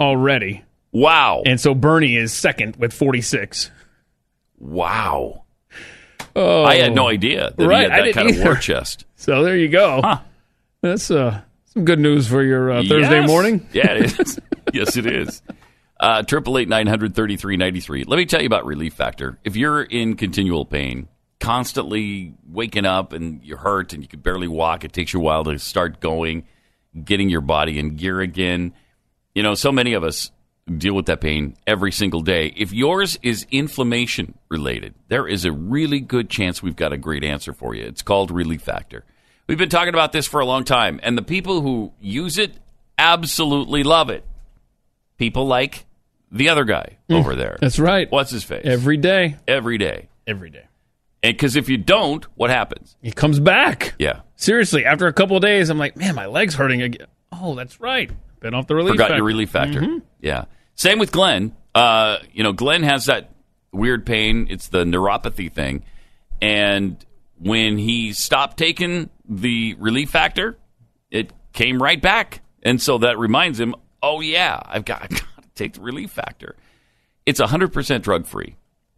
already, Wow, and so Bernie is second with 46. wow. Oh, I had no idea that Right, he had that didn't of war either. chest. So there you go. Huh. That's uh, some good news for your uh, Thursday Yes. morning. Yeah, it is. yes, it is. Triple eight nine hundred thirty three ninety three. Let me tell you about Relief Factor. If you're in continual pain, constantly waking up and you're hurt and you can barely walk, it takes you a while to start going, getting your body in gear again. You know, so many of us deal with that pain every single day. If yours is inflammation related, there is a really good chance we've got a great answer for you. It's called Relief Factor. We've been talking about this for a long time, and the people who use it absolutely love it. People like the other guy over there. That's right. What's his face? Every day. Every day. Every day. And because if you don't, what happens? He comes back. Yeah. Seriously, after a couple of days, I'm like, man, my leg's hurting again. Oh, that's right. Been off the relief. Forgot factor. your relief factor. Mm-hmm. Yeah. Same with Glenn. Uh, you know, Glenn has that weird pain. It's the neuropathy thing. And when he stopped taking the relief factor, it came right back. And so that reminds him, oh, yeah, I've got, I've got to take the relief factor. It's 100% drug free,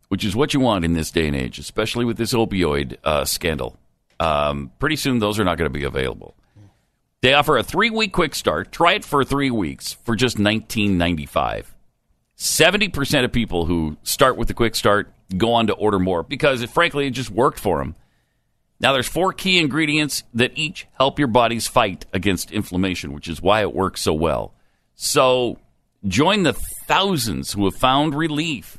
which is what you want in this day and age, especially with this opioid uh, scandal. Um, pretty soon, those are not going to be available. They offer a three week quick start. Try it for three weeks for just nineteen ninety five. Seventy percent of people who start with the quick start go on to order more because, it, frankly, it just worked for them. Now, there's four key ingredients that each help your body's fight against inflammation, which is why it works so well. So, join the thousands who have found relief.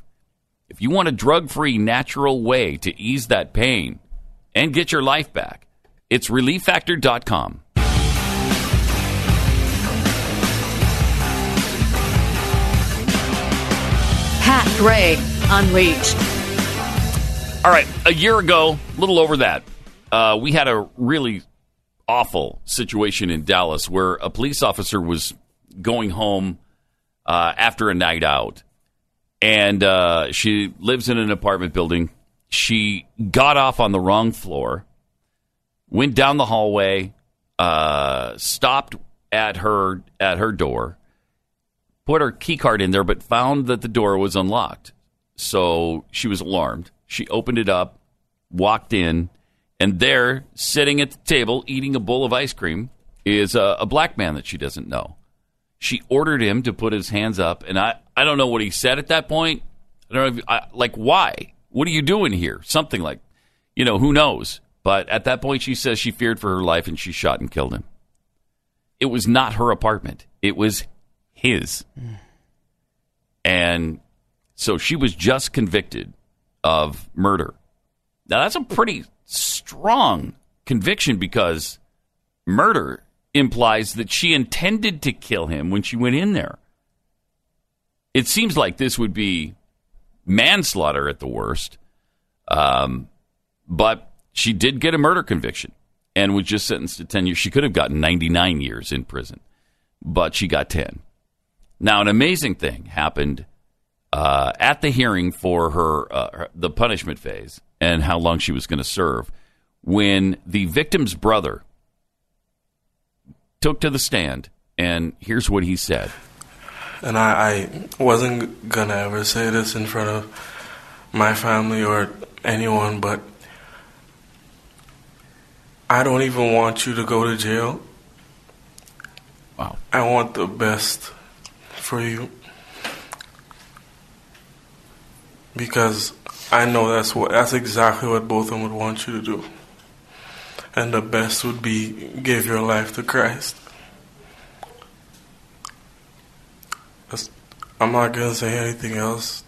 If you want a drug free, natural way to ease that pain and get your life back, it's relieffactor.com. Pat Gray Unleashed. All right, a year ago, a little over that, uh, we had a really awful situation in Dallas where a police officer was going home uh, after a night out, and uh, she lives in an apartment building. She got off on the wrong floor, went down the hallway, uh, stopped at her at her door, put her key card in there, but found that the door was unlocked. So she was alarmed. She opened it up, walked in, and there, sitting at the table, eating a bowl of ice cream, is a, a black man that she doesn't know. She ordered him to put his hands up, and I, I don't know what he said at that point. I don't know, if, I, like, why? What are you doing here? Something like, you know, who knows? But at that point, she says she feared for her life and she shot and killed him. It was not her apartment, it was his. And so she was just convicted of murder. Now, that's a pretty strong conviction because murder implies that she intended to kill him when she went in there. It seems like this would be manslaughter at the worst. Um, but she did get a murder conviction and was just sentenced to 10 years. She could have gotten 99 years in prison, but she got 10. Now, an amazing thing happened uh, at the hearing for her, uh, her the punishment phase and how long she was going to serve when the victim's brother took to the stand and here's what he said. And I, I wasn't gonna ever say this in front of my family or anyone but i don't even want you to go to jail. Wow. I want the best for you. Because I know that's what that's exactly what both of them would want you to do. And the best would be give your life to Christ. I'm not gonna say anything else.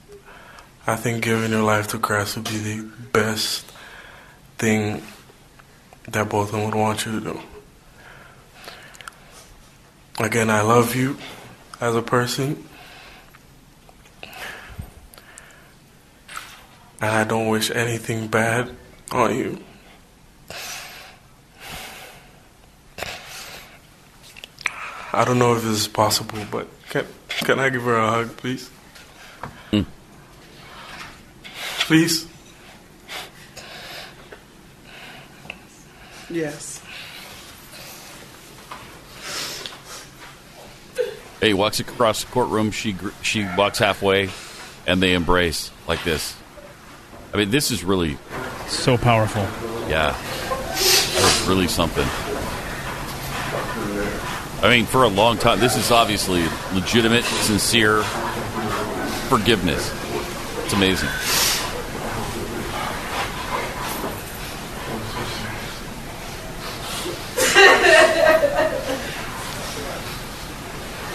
I think giving your life to Christ would be the best thing that both of them would want you to do. Again, I love you as a person. And I don't wish anything bad on you. I don't know if this is possible, but can, can I give her a hug, please? Hmm. Please? Yes. Hey, he walks across the courtroom. She she walks halfway, and they embrace like this. I mean, this is really so powerful. Yeah, that was really something. I mean, for a long time, this is obviously legitimate, sincere forgiveness. It's amazing.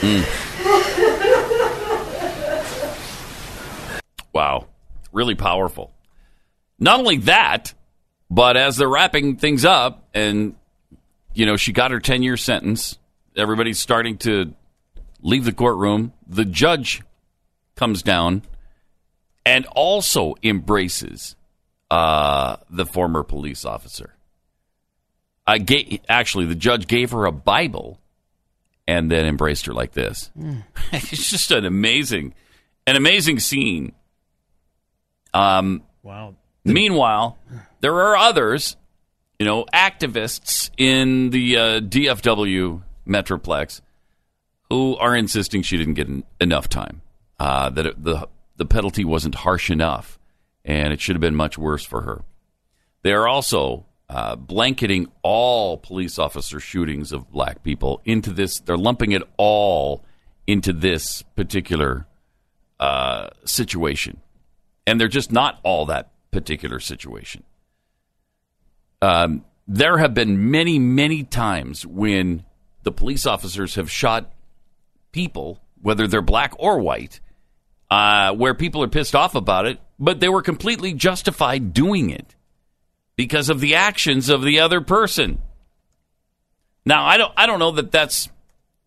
Mm. Wow. Really powerful. Not only that, but as they're wrapping things up, and, you know, she got her 10 year sentence, everybody's starting to leave the courtroom. The judge comes down and also embraces uh, the former police officer. I ga- actually, the judge gave her a Bible and then embraced her like this. it's just an amazing, an amazing scene. Um, Wow. meanwhile, there are others, you know, activists in the uh, DFW Metroplex who are insisting she didn't get en- enough time. Uh, that it, the the penalty wasn't harsh enough, and it should have been much worse for her. They are also uh, blanketing all police officer shootings of black people into this. They're lumping it all into this particular uh, situation, and they're just not all that particular situation. Um, there have been many, many times when the police officers have shot people, whether they're black or white, uh, where people are pissed off about it, but they were completely justified doing it because of the actions of the other person. Now, I don't, I don't know that that's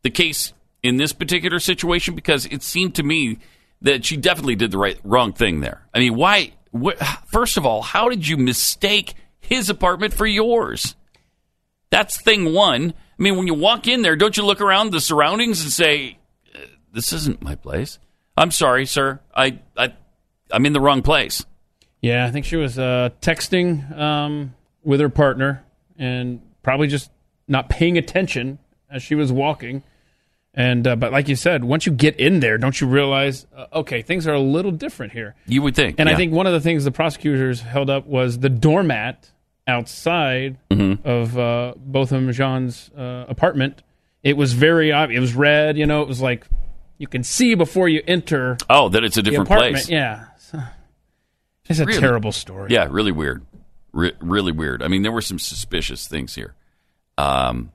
the case in this particular situation because it seemed to me that she definitely did the right wrong thing there. I mean, why? Wh- first of all, how did you mistake his apartment for yours? That's thing one. I mean, when you walk in there, don't you look around the surroundings and say, "Uh, "This isn't my place"? I'm sorry, sir. I, I I'm in the wrong place. Yeah, I think she was uh, texting um, with her partner and probably just not paying attention as she was walking. And uh, but like you said, once you get in there, don't you realize uh, okay, things are a little different here? You would think. And I think one of the things the prosecutors held up was the doormat outside Mm-hmm. of uh, Botham Jean's uh, apartment. It was very obvious. It was red. You know, it was like you can see before you enter Oh, that it's a different place. Yeah, So, it's a Really? terrible story. Yeah, really weird. Re- really weird. I mean, there were some suspicious things here. Um,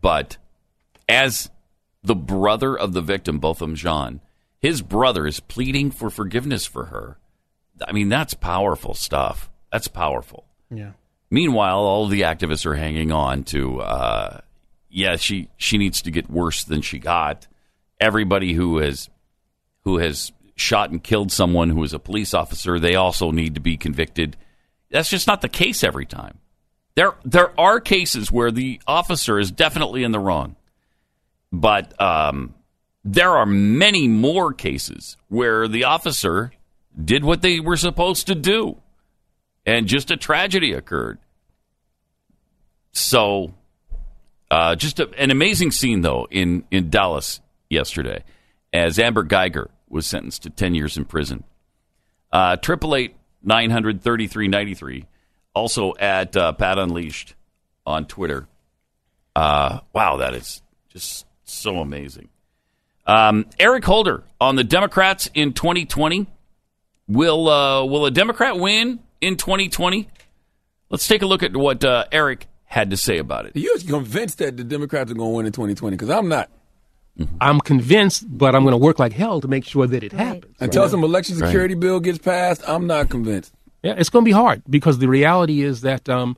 but as the brother of the victim, Botham Jean, his brother is pleading for forgiveness for her. I mean, that's powerful stuff. That's powerful. yeah. Meanwhile, all the activists are hanging on to, uh, yeah, she she needs to get worse than she got. Everybody who has who has shot and killed someone who is a police officer, they also need to be convicted. That's just not the case every time. There there are cases where the officer is definitely in the wrong, but um, there are many more cases where the officer did what they were supposed to do and just a tragedy occurred. So, uh, just a, an amazing scene though in in Dallas yesterday, as Amber Guyger was sentenced to ten years in prison. Uh, Triple eight nine hundred thirty three ninety three. Also at uh, Pat Unleashed on Twitter. Uh, wow, that is just so amazing. Um, Eric Holder on the Democrats in 2020. Will uh, will a Democrat win in 2020? Let's take a look at what uh, Eric had to say about it. You're convinced that the Democrats are going to win in 2020 because I'm not. I'm convinced, but I'm going to work like hell to make sure that it happens. Until some election Right. security bill gets passed, I'm not convinced. Yeah, it's going to be hard because the reality is that um,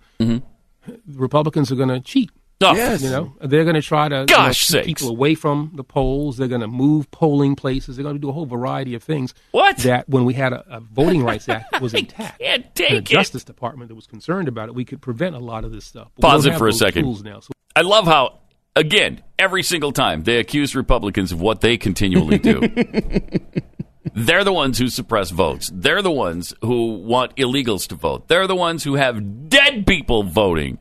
Republicans are going to cheat. Oh, Yes. You know, they're going to try to you know, keep people away from the polls. They're going to move polling places. They're going to do a whole variety of things. What? That when we had a, a Voting Rights Act that was intact, can't and take a it. Justice Department that was concerned about it, we could prevent a lot of this stuff. But Pause it for a second. Now, so I love how, again, every single time they accuse Republicans of what they continually do. They're the ones who suppress votes. They're the ones who want illegals to vote. They're the ones who have dead people voting.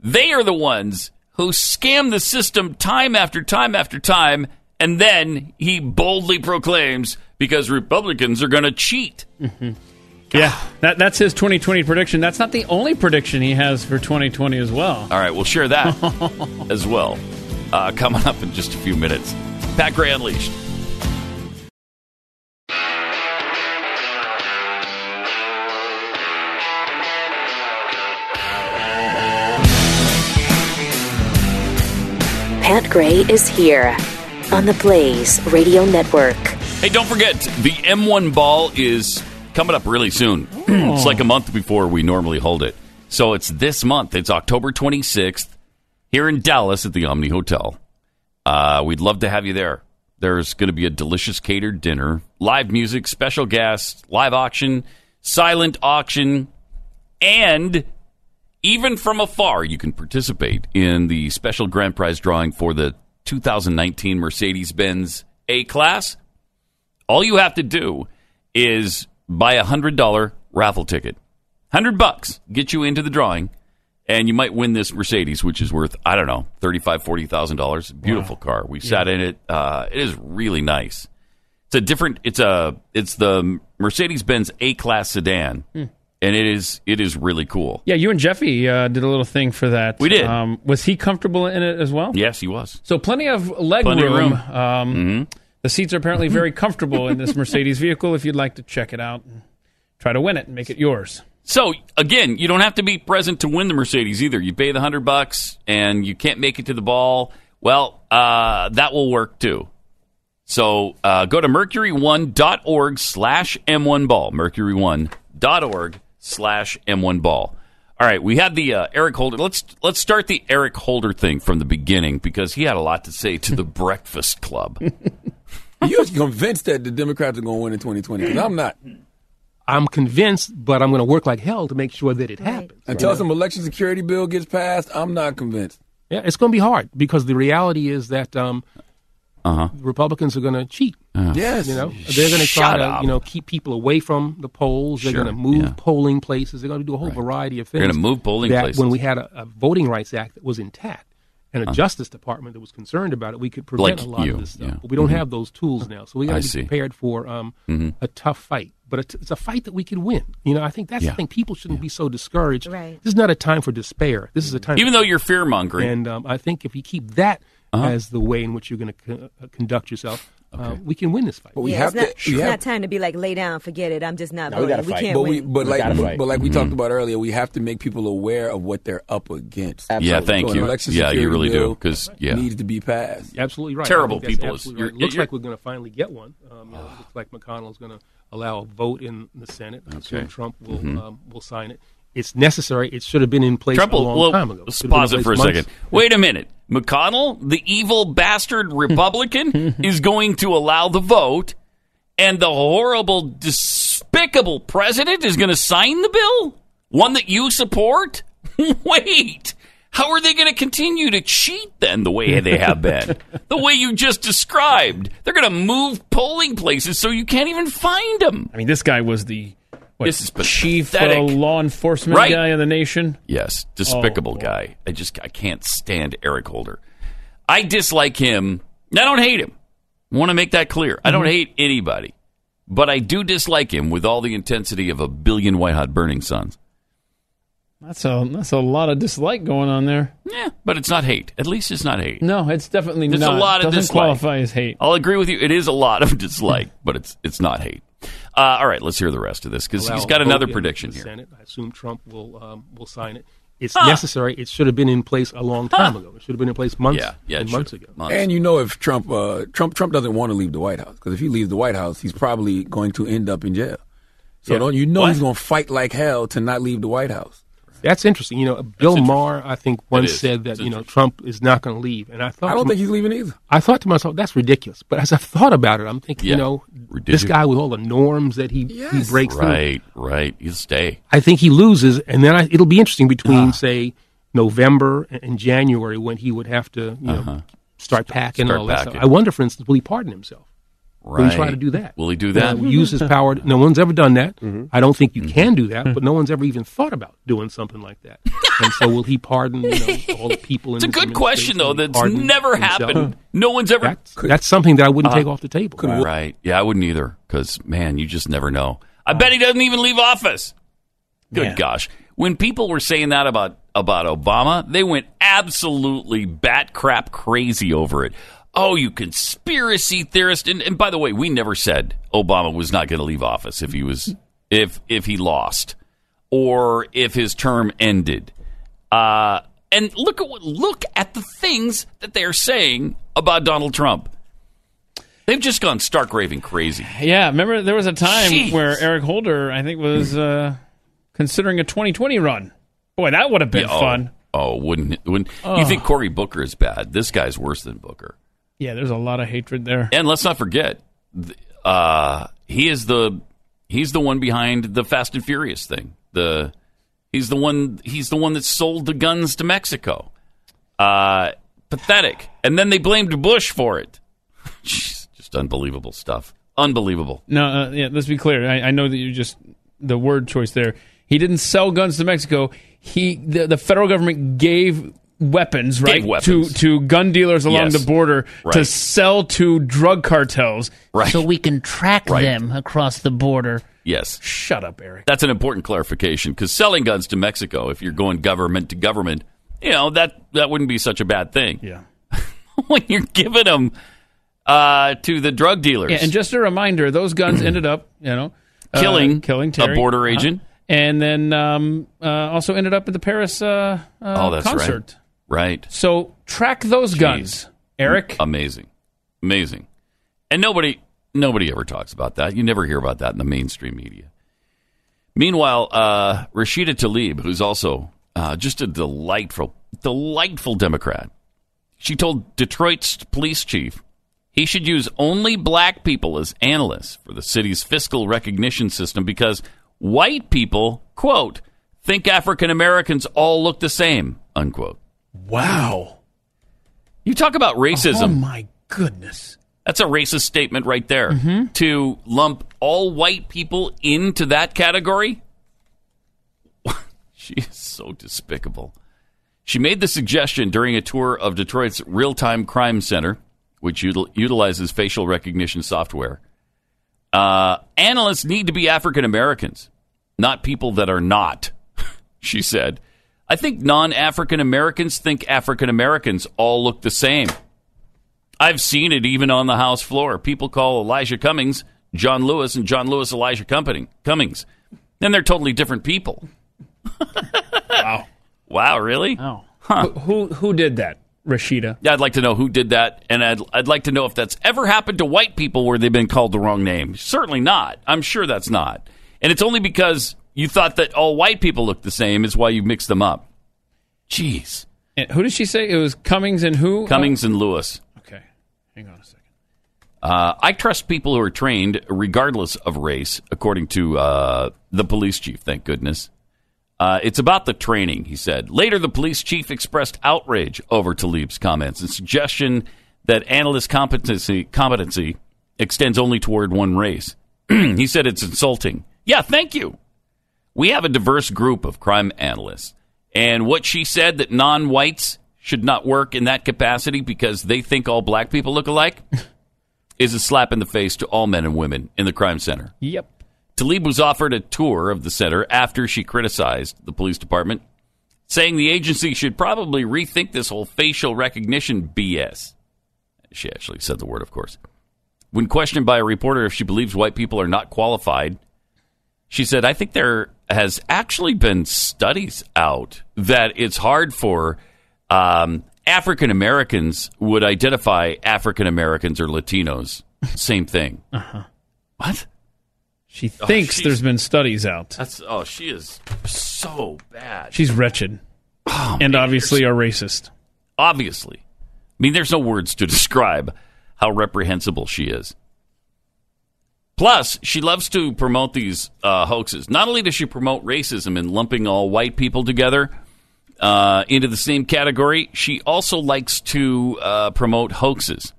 They are the ones who scam the system time after time after time, and then he boldly proclaims because Republicans are going to cheat. Yeah, that, that's his 2020 prediction. That's not the only prediction he has for 2020 as well. All right, we'll share that as well. Uh, coming up in just a few minutes. Pat Gray Unleashed. Pat Gray is here on the Blaze Radio Network. Hey, don't forget, the M1 ball is coming up really soon. it's like a month before we normally hold it. So it's this month. It's October 26th here in Dallas at the Omni Hotel. Uh, we'd love to have you there. There's going to be a delicious catered dinner, live music, special guests, live auction, silent auction, and even from afar, you can participate in the special grand prize drawing for the 2019 Mercedes Benz A Class. All you have to do is buy a hundred dollar raffle ticket. Hundred bucks get you into the drawing, and you might win this Mercedes, which is worth I don't know thirty five forty thousand dollars. Beautiful car. We sat in it. Uh, it is really nice. It's a different. It's a. It's the Mercedes Benz A Class sedan, and it is it is really cool. Yeah, you and Jeffy uh, did a little thing for that. We did. Um, was he comfortable in it as well? Yes, he was. So plenty of leg Plenty room. room. Mm-hmm. Um, The seats are apparently very comfortable in this Mercedes vehicle. If you'd like to check it out, and try to win it and make it yours. So again, you don't have to be present to win the Mercedes either. You pay the hundred bucks and you can't make it to the ball. Well, uh, that will work too. So uh, go to mercury1.org slash m1ball. Mercury1.org slash m1ball. All right, we had the uh, Eric Holder. Let's let's start the Eric Holder thing from the beginning because he had a lot to say to the Breakfast Club. You're convinced that the Democrats are going to win in 2020 because I'm not. I'm convinced, but I'm going to work like hell to make sure that it happens. Until some election security bill gets passed, I'm not convinced. Yeah, it's going to be hard because the reality is that um, Uh-huh. Republicans are going to cheat. Yes. You know, they're going to try Shut to up. you know keep people away from the polls. They're Sure, going to move yeah. polling places. They're going to do a whole variety of things. They're gonna move polling that places. When we had a, a Voting Rights Act that was intact and a Justice Department that was concerned about it, we could prevent Like a lot you, of this stuff. yeah. But we don't Mhm. have those tools now, so we got to be see. prepared for um, Mhm. a tough fight. But it's, it's a fight that we can win. You know, I think that's Yeah. the thing. People shouldn't be so discouraged. Right. This is not a time for despair. This is a time, Even though you're fear mongering, and um, I think if you keep that Uh-huh. as the way in which you're going to co- uh, conduct yourself, uh, we can win this fight. But we yeah, have it's not, to. it's have not time to be like lay down, forget it. I'm just not No, we voting. gotta We can't But we, but We like, gotta but, fight. but like we Mhm. talked about earlier, we have to make people aware of what they're up against. yeah, thank So you. Yeah, you really do because yeah, needs to be passed. Absolutely right. Terrible I think that's people is- absolutely you're- It looks you're- like we're going to finally get one. Um, you know, looks like McConnell is going to allow a vote in the Senate. I assume Okay. Trump will Mhm. um, will sign it. It's necessary. It should have been in place Trump a long well, time ago. let's Should have been in pause it for a months- second. Wait a minute. McConnell, the evil bastard Republican, is going to allow the vote, and the horrible, despicable president is going to sign the bill? One that you support? Wait. How are they going to continue to cheat then the way they have been? the way you just described. They're going to move polling places so you can't even find them. I mean, this guy was the what, This is chief uh, pathetic. law enforcement Right. guy of the nation. Yes, despicable Oh, guy. I just I can't stand Eric Holder. I dislike him. I don't hate him. I want to make that clear. I Mm-hmm. don't hate anybody, but I do dislike him with all the intensity of a billion white hot burning suns. That's a that's a lot of dislike going on there. Yeah, but it's not hate. At least it's not hate. No, it's definitely There's not. It's a lot of Doesn't dislike. qualify as hate. I'll agree with you. It is a lot of dislike, but it's it's not hate. Uh, all right, let's hear the rest of this because he's got another prediction here. Senate. I assume Trump will um, will sign it. It's Huh. necessary. It should have been in place a long time ago. It should have been in place months Yeah, yeah, and months ago. Months. And you know, if Trump, uh, Trump, Trump doesn't want to leave the White House because if he leaves the White House, he's probably going to end up in jail. So Yeah. don't you know What? he's going to fight like hell to not leave the White House? That's interesting. You know, Bill interesting. Maher, I think, once said that you know. Trump is not going to leave, and I thought I don't to think he's leaving either. I thought to myself, that's ridiculous. But as I've thought about it, I'm thinking, Yeah. you know, Ridiculous. this guy with all the norms that he, he Yes. breaks through. Right, right. He'll stay. I think he loses, and then I, it'll be interesting between, Ah. say, November and- and January when he would have to, you know, start packing Uh-huh. Start and all that packing. stuff. I wonder, for instance, will he pardon himself? Right. Will he try to do that? Will he do that? Uh, use his power. No one's ever done that. Mm-hmm. I don't think you can do that, but no one's ever even thought about doing something like that. and so, will he pardon you know, all the people? It's a good question, though. That's never himself? happened. No one's ever. That's, that's something that I wouldn't Uh, take off the table. Right. Yeah, I wouldn't either. Because, man, you just never know. I bet he doesn't even leave office. Good Yeah. gosh. When people were saying that about, about Obama, they went absolutely bat crap crazy over it. Oh, you conspiracy theorist. And, and by the way, we never said Obama was not going to leave office if he was if if he lost or if his term ended. Uh, and look at what look at the things that they're saying about Donald Trump. They've just gone stark raving crazy. Yeah, remember there was a time Jeez. where Eric Holder, I think, was uh, considering a 2020 run. Boy, that would have been Yeah, oh, fun. Oh, wouldn't it? Wouldn't you think Cory Booker is bad? This guy's worse than Booker. Yeah, there's a lot of hatred there. And let's not forget, uh, he is the he's the one behind the Fast and Furious thing. The he's the one he's the one that sold the guns to Mexico. Uh, pathetic. And then they blamed Bush for it. Jeez, just unbelievable stuff. Unbelievable. No, uh, yeah, let's be clear. I, I know that you just the word choice there. He didn't sell guns to Mexico. He the, the federal government gave weapons right weapons. to to gun dealers along Yes. the border to sell to drug cartels Right. So we can track Right. them across the border Yes. Shut up, Eric. That's an important clarification because selling guns to Mexico, if you're going government to government, you know that that wouldn't be such a bad thing. Yeah. when you're giving them uh, to the drug dealers, Yeah, and just a reminder, those guns ended up, you know, uh, Killing killing a border agent. and then um, uh, also ended up at the Paris uh, uh, oh, that's concert. right. Right. So track those guns, Eric. Amazing, amazing, and nobody nobody ever talks about that. You never hear about that in the mainstream media. Meanwhile, uh, Rashida Tlaib, who's also uh, just a delightful, delightful Democrat, she told Detroit's police chief he should use only black people as analysts for the city's facial recognition system because white people, quote, think African Americans all look the same, unquote. Wow. You talk about racism. Oh my goodness. That's a racist statement right there. To lump all white people into that category? she is so despicable. She made the suggestion during a tour of Detroit's real time crime center, which util- utilizes facial recognition software. Uh, analysts need to be African Americans, not people that are not, she said. I think non African Americans think African Americans all look the same. I've seen it even on the House floor. People call Elijah Cummings John Lewis and John Lewis Elijah Company, Cummings. And they're totally different people. wow. Wow, really? Oh. Who, who who did that? Rashida. Yeah, I'd like to know who did that, and I'd, I'd like to know if that's ever happened to white people where they've been called the wrong name. Certainly not. I'm sure that's not. And it's only because you thought that all white people look the same is why you mixed them up. Jeez. And who did she say it was? Cummings and who? Cummings and Lewis. Okay, hang on a second. Uh, I trust people who are trained regardless of race, according to uh, the police chief, thank goodness. Uh, it's about the training, he said. Later, the police chief expressed outrage over Tlaib's comments and suggestion that analyst competency, competency extends only toward one race. he said it's insulting. Yeah, thank you. We have a diverse group of crime analysts. And what she said that non whites should not work in that capacity because they think all black people look alike is a slap in the face to all men and women in the crime center. Yep. Tlaib was offered a tour of the center after she criticized the police department, saying the agency should probably rethink this whole facial recognition BS. She actually said the word, of course. When questioned by a reporter if she believes white people are not qualified, she said, I think there has actually been studies out that it's hard for um, African Americans would identify African Americans or Latinos. Same thing. Uh-huh. What? She Oh, thinks she's- there's been studies out. That's oh, she is so bad. She's wretched. Oh, and obviously a racist. Obviously, I mean, there's no words to describe how reprehensible she is. Plus, she loves to promote these uh, hoaxes. Not only does she promote racism and lumping all white people together uh, into the same category, she also likes to uh, promote hoaxes.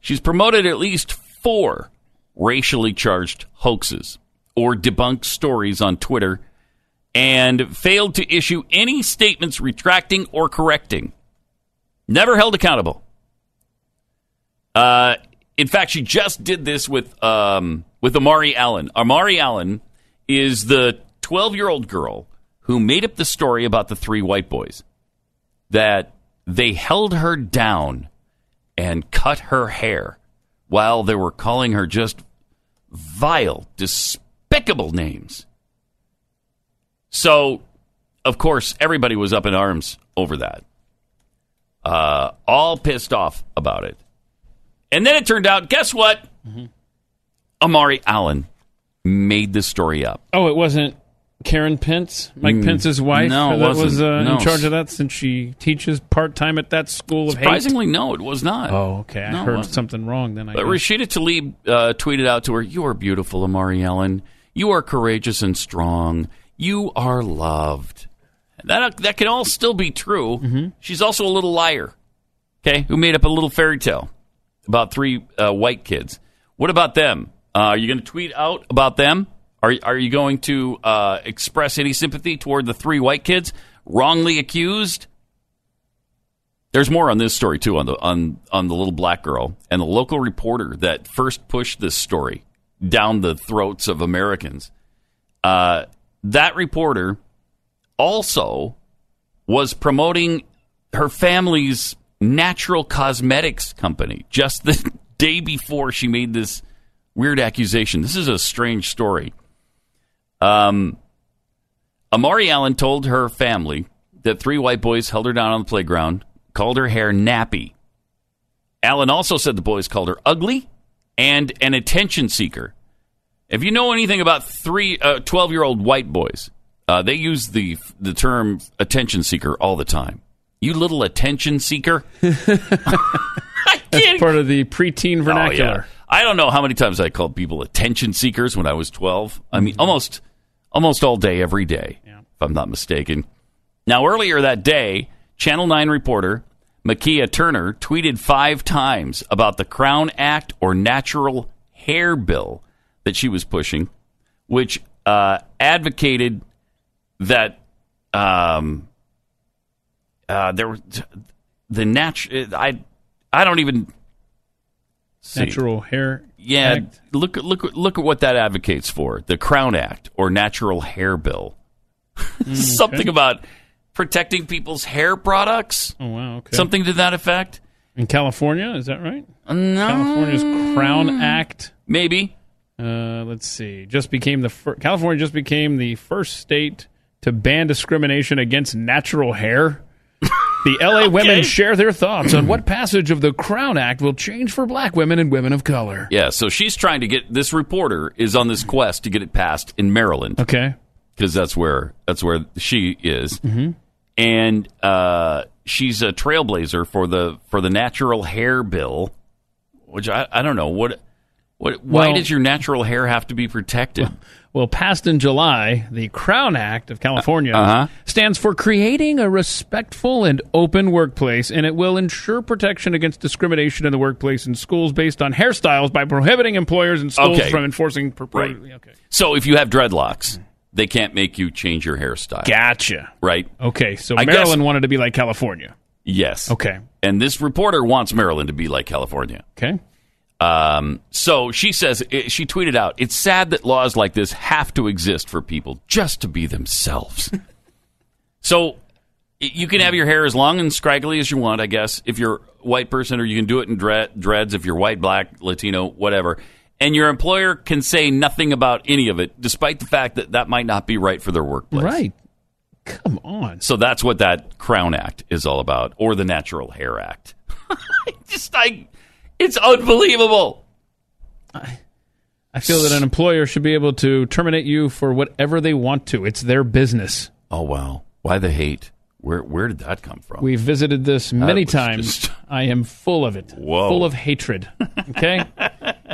She's promoted at least four racially charged hoaxes or debunked stories on Twitter and failed to issue any statements retracting or correcting. Never held accountable. Uh, in fact, she just did this with um, with Amari Allen. Amari Allen is the 12 year old girl who made up the story about the three white boys that they held her down and cut her hair while they were calling her just vile, despicable names. So, of course, everybody was up in arms over that. Uh, all pissed off about it. And then it turned out, guess what? Amari Allen made the story up. Oh, it wasn't Karen Pence, Mike Mm, Pence's wife, no, that was wasn't. uh, No. in charge of that since she teaches part time at that school of hate. Surprisingly, no, it was not. Oh, okay. I No, heard something wrong then. I But guess. Rashida Tlaib uh, tweeted out to her, "You are beautiful, Amari Allen. You are courageous and strong. You are loved." That that can all still be true. Mm-hmm. She's also a little liar, okay, who made up a little fairy tale about three uh, white kids. What about them? Uh, are you going to tweet out about them? Are are you going to uh, express any sympathy toward the three white kids wrongly accused? There's more on this story too on the on on the little black girl and the local reporter that first pushed this story down the throats of Americans. Uh, that reporter also was promoting her family's natural cosmetics company just the day before she made this weird accusation. This is a strange story. Um, Amari Allen told her family that three white boys held her down on the playground, called her hair nappy. Allen also said the boys called her ugly and an attention seeker. If you know anything about three uh, 12 year old white boys, uh, they use the the term attention seeker all the time. You little attention seeker. That's part of the preteen vernacular. Oh, yeah. I don't know how many times I called people attention seekers when I was 12. I mean, almost almost all day, every day, if I'm not mistaken. Now, earlier that day, Channel 9 reporter Makia Turner tweeted five times about the Crown Act or natural hair bill that she was pushing, which uh, advocated that um, uh, there was the natural. I I don't even see. Natural hair. Yeah, Act. look look look at what that advocates for the Crown Act or Natural Hair Bill. Something about protecting people's hair products. Oh wow. Okay. Something to that effect. in California, is that right? No. California's Crown Act. Maybe. Uh, let's see. Just became the fir- California just became the first state to ban discrimination against natural hair. The LA women share their thoughts on what passage of the Crown Act will change for black women and women of color. Yeah, so she's trying to get this reporter is on this quest to get it passed in Maryland. Okay. Because that's where that's where she is. Mhm. And uh, she's a trailblazer for the for the natural hair bill, which I, I don't know what what why Well- does your natural hair have to be protected? Well, passed in July, the Crown Act of California Uh-huh. stands for creating a respectful and open workplace, and it will ensure protection against discrimination in the workplace and schools based on hairstyles by prohibiting employers and schools Okay. from enforcing. Pur- Right. Okay. So if you have dreadlocks, they can't make you change your hairstyle. Gotcha. Right? Okay, so I guess- Maryland wanted to be like California. Yes. Okay. And this reporter wants Maryland to be like California. Okay. Um, so she says, she tweeted out, it's sad that laws like this have to exist for people just to be themselves. so you can have your hair as long and scraggly as you want, I guess, if you're a white person, or you can do it in dread, dreads if you're white, black, Latino, whatever. And your employer can say nothing about any of it, despite the fact that that might not be right for their workplace. Right. Come on. So that's what that Crown Act is all about, or the Natural Hair Act. I just, I, it's unbelievable. I feel that an employer should be able to terminate you for whatever they want to. It's their business. Oh wow! Why the hate? Where where did that come from? We've visited this many was times. just- I am full of it. Whoa. Full of hatred. Okay?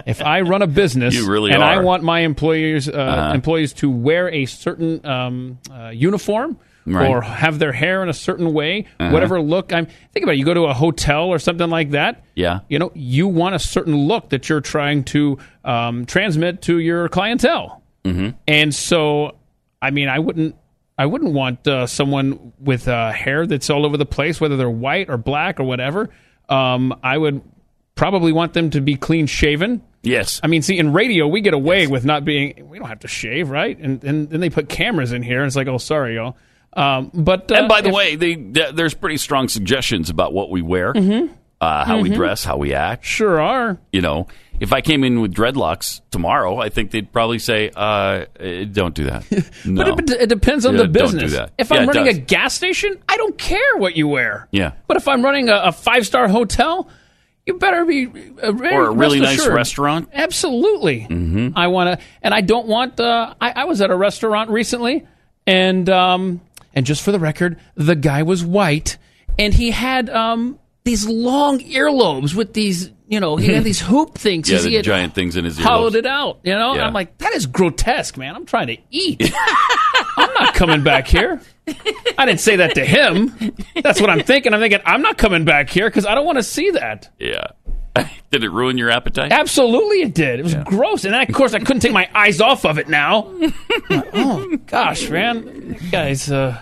if I run a business You really and I are. want my employees uh, Uh-huh. employees to wear a certain um, uh, uniform Right. or have their hair in a certain way, Uh-huh. whatever look I'm think about it, you go to a hotel or something like that. Yeah. You know, you want a certain look that you're trying to um, transmit to your clientele. Mm-hmm. And so, I mean, I wouldn't, I wouldn't want uh, someone with uh, hair that's all over the place, whether they're white or black or whatever. Um, I would probably want them to be clean shaven. Yes. I mean, see, in radio, we get away with not being, we don't have to shave, right? And, and then they put cameras in here, and it's like, oh, sorry, y'all. Um, but uh, and by the if- way, they, there's pretty strong suggestions about what we wear, uh, how we Mhm. dress, how we act. Sure are. You know, if I came in with dreadlocks tomorrow, I think they'd probably say, uh, eh, "Don't do that." No. But it, it depends on Yeah, the don't do business. that. If Yeah, I'm running a gas station, I don't care what you wear. yeah. But if I'm running a, a five star hotel, you better be uh, Or a really nice assured. restaurant. Absolutely. Mm-hmm. I want to, and I don't want. Uh, I, I was at a restaurant recently, and um, and just for the record, the guy was white, and he had um these long earlobes with these, you know, he had these hoop things. Yeah, he the had giant things in his hollowed earlobes. it out. You know, Yeah. I'm like, that is grotesque, man. I'm trying to eat. I'm not coming back here. I didn't say that to him. That's what I'm thinking. I'm thinking I'm not coming back here because I don't want to see that. Yeah. Did it ruin your appetite? Absolutely, it did. It was gross, and then, of course I couldn't take my eyes off of it. Now, oh gosh, man, guys, uh,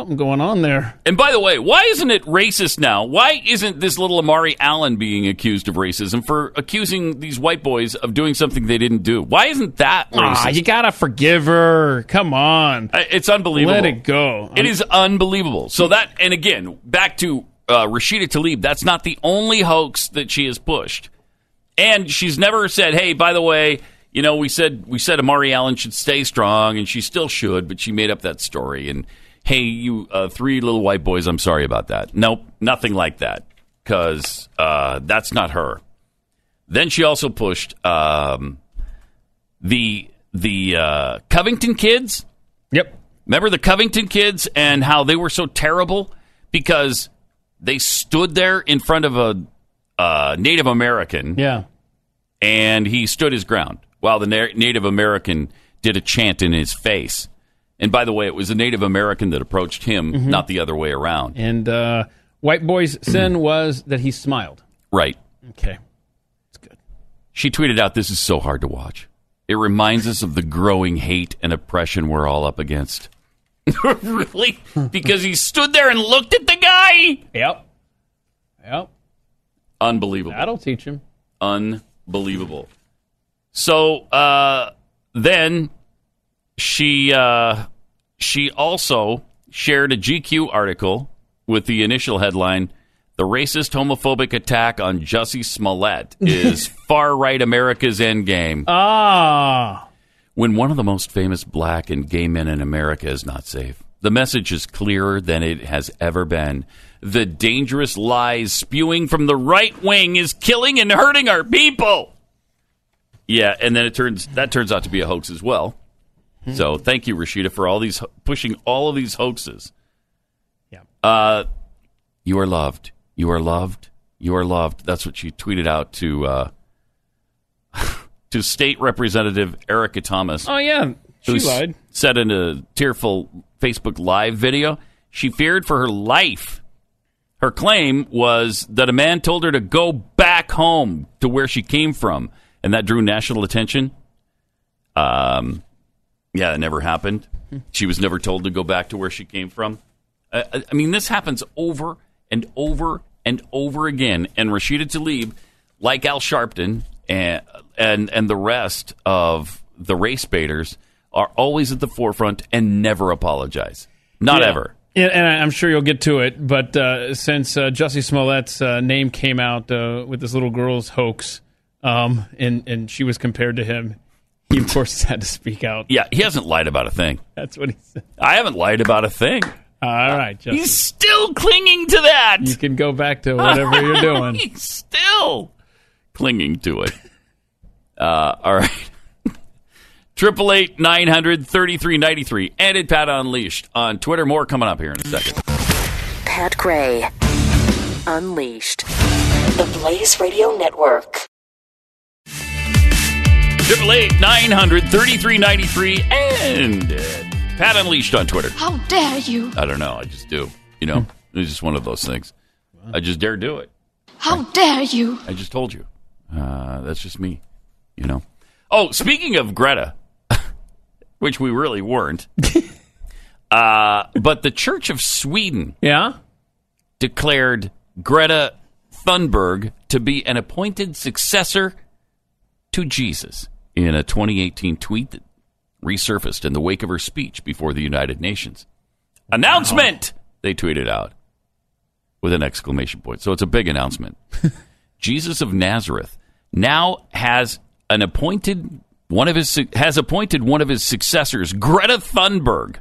Something going on there. And by the way, why isn't it racist now? Why isn't this little Amari Allen being accused of racism for accusing these white boys of doing something they didn't do? Why isn't that racist? Ah, you gotta forgive her. Come on. Uh, It's unbelievable. Let it go. It is unbelievable. So that, and again, back to uh, Rashida Tlaib, that's not the only hoax that she has pushed. And she's never said, "Hey, by the way, you know, we said we said Amari Allen should stay strong, and she still should," but she made up that story. And hey, you uh, three little white boys, I'm sorry about that. Nope, nothing like that, because uh, that's not her. Then she also pushed um, the the uh, Covington kids. Yep. Remember the Covington kids and how they were so terrible because they stood there in front of a uh, Native American. Yeah. And he stood his ground while the Na- Native American did a chant in his face. And by the way, it was a Native American that approached him, Mhm. not the other way around. And uh, White Boy's sin was that he smiled. Right. Okay. It's good. She tweeted out, This is so hard to watch. It reminds us of the growing hate and oppression we're all up against. really? Because he stood there and looked at the guy? Yep. Yep. Unbelievable. That'll teach him. Unbelievable. So uh, then she uh, she also shared a GQ article with the initial headline: "The racist homophobic attack on Jussie Smollett is far right America's endgame." Ah. When one of the most famous black and gay men in America is not safe, the message is clearer than it has ever been. The dangerous lies spewing from the right wing is killing and hurting our people. Yeah, and then it turns that turns out to be a hoax as well. So thank you, Rashida, for all these pushing all of these hoaxes. Yeah. Uh, you are loved. You are loved. You are loved. That's what she tweeted out to uh, to State Representative Erica Thomas. Oh yeah, she lied. Said in a tearful Facebook Live video, she feared for her life. Her claim was that a man told her to go back home to where she came from, and that drew national attention. Um, yeah, it never happened. She was never told to go back to where she came from. I, I- I mean, this happens over and over and over again. And Rashida Tlaib, like Al Sharpton and and and the rest of the race baiters, are always at the forefront and never apologize. Not Yeah. ever. Yeah, and I'm sure you'll get to it, but uh, since uh, Jussie Smollett's uh, name came out uh, with this little girl's hoax, um, and and she was compared to him, he of course had to speak out. Yeah, he hasn't lied about a thing. That's what he said. I haven't lied about a thing. All right, Jussie. He's still clinging to that. You can go back to whatever you're doing. He's still clinging to it. Uh, all right. Triple eight nine hundred thirty three ninety three. And at Pat Unleashed on Twitter. More coming up here in a second. Pat Gray. Unleashed. The Blaze Radio Network. Triple eight nine hundred thirty three ninety three. And at Pat Unleashed on Twitter. How dare you? I don't know. I just do. You know, it's just one of those things. I just dare do it. How dare you? I just told you. Uh, that's just me, you know. Oh, speaking of Greta, which we really weren't, uh, but the Church of Sweden, yeah, declared Greta Thunberg to be an appointed successor to Jesus in a 2018 tweet that resurfaced in the wake of her speech before the United Nations. Announcement! They tweeted out with an exclamation point. So it's a big announcement. Jesus of Nazareth now has an appointed one of his has appointed one of his successors, Greta Thunberg.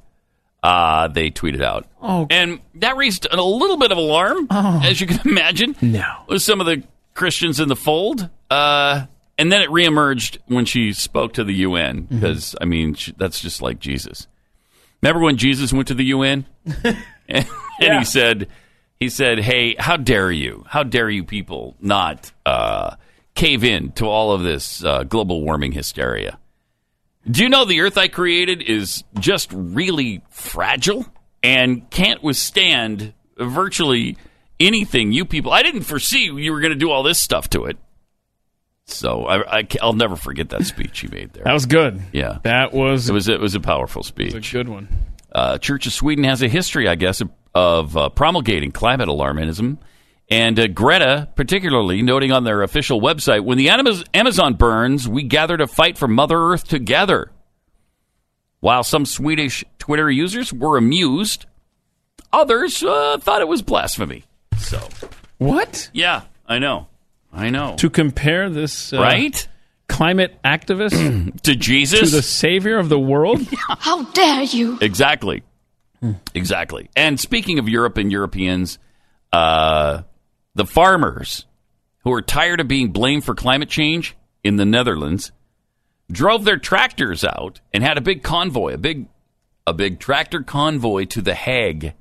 Uh, they tweeted out. Oh. And that raised a little bit of alarm, as you can imagine. No. With some of the Christians in the fold. Uh, and then it reemerged when she spoke to the UN, because, I mean, she, that's just like Jesus. Remember when Jesus went to the UN? and and Yeah. he said, he said, "Hey, how dare you? How dare you people not uh, cave in to all of this uh, global warming hysteria? Do you know the Earth I created is just really fragile and can't withstand virtually anything you people? I didn't foresee you were going to do all this stuff to it. So I, I, will never forget that speech you made there. That was good. Yeah, That was it was it was a powerful speech. a good one. Uh, Church of Sweden has a history, I guess, of, of uh, promulgating climate alarmism. And uh, Greta, particularly, noting on their official website, when the Amazon burns, we gather to fight for Mother Earth together. While some Swedish Twitter users were amused, others uh, thought it was blasphemy. So, What? yeah, I know. I know. To compare this uh, Right? climate activist To Jesus? to the savior of the world? How dare you? Exactly. Exactly. And speaking of Europe and Europeans, uh, the farmers who are tired of being blamed for climate change in the Netherlands drove their tractors out and had a big convoy, a big, a big tractor convoy to the Hague.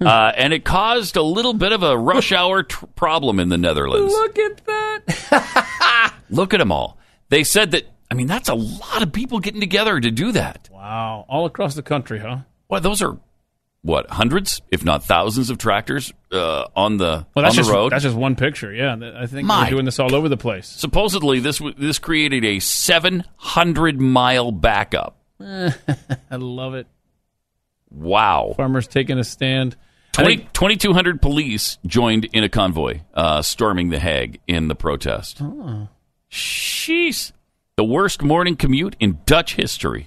Uh, and it caused a little bit of a rush hour tr- problem in the Netherlands. Look at that. Look at them all. They said that, I mean, that's a lot of people getting together to do that. Wow. All across the country, huh? Well, those are what hundreds, if not thousands, of tractors uh, on the Well, that's on the just road. that's just one picture. Yeah, I think My- they're doing this all over the place. Supposedly, this this created a 700 mile backup. I love it. Wow. Farmers taking a stand. I 20, think- 2,200 police joined in a convoy uh, storming the Hague in the protest. Oh. Sheesh. The worst morning commute in Dutch history.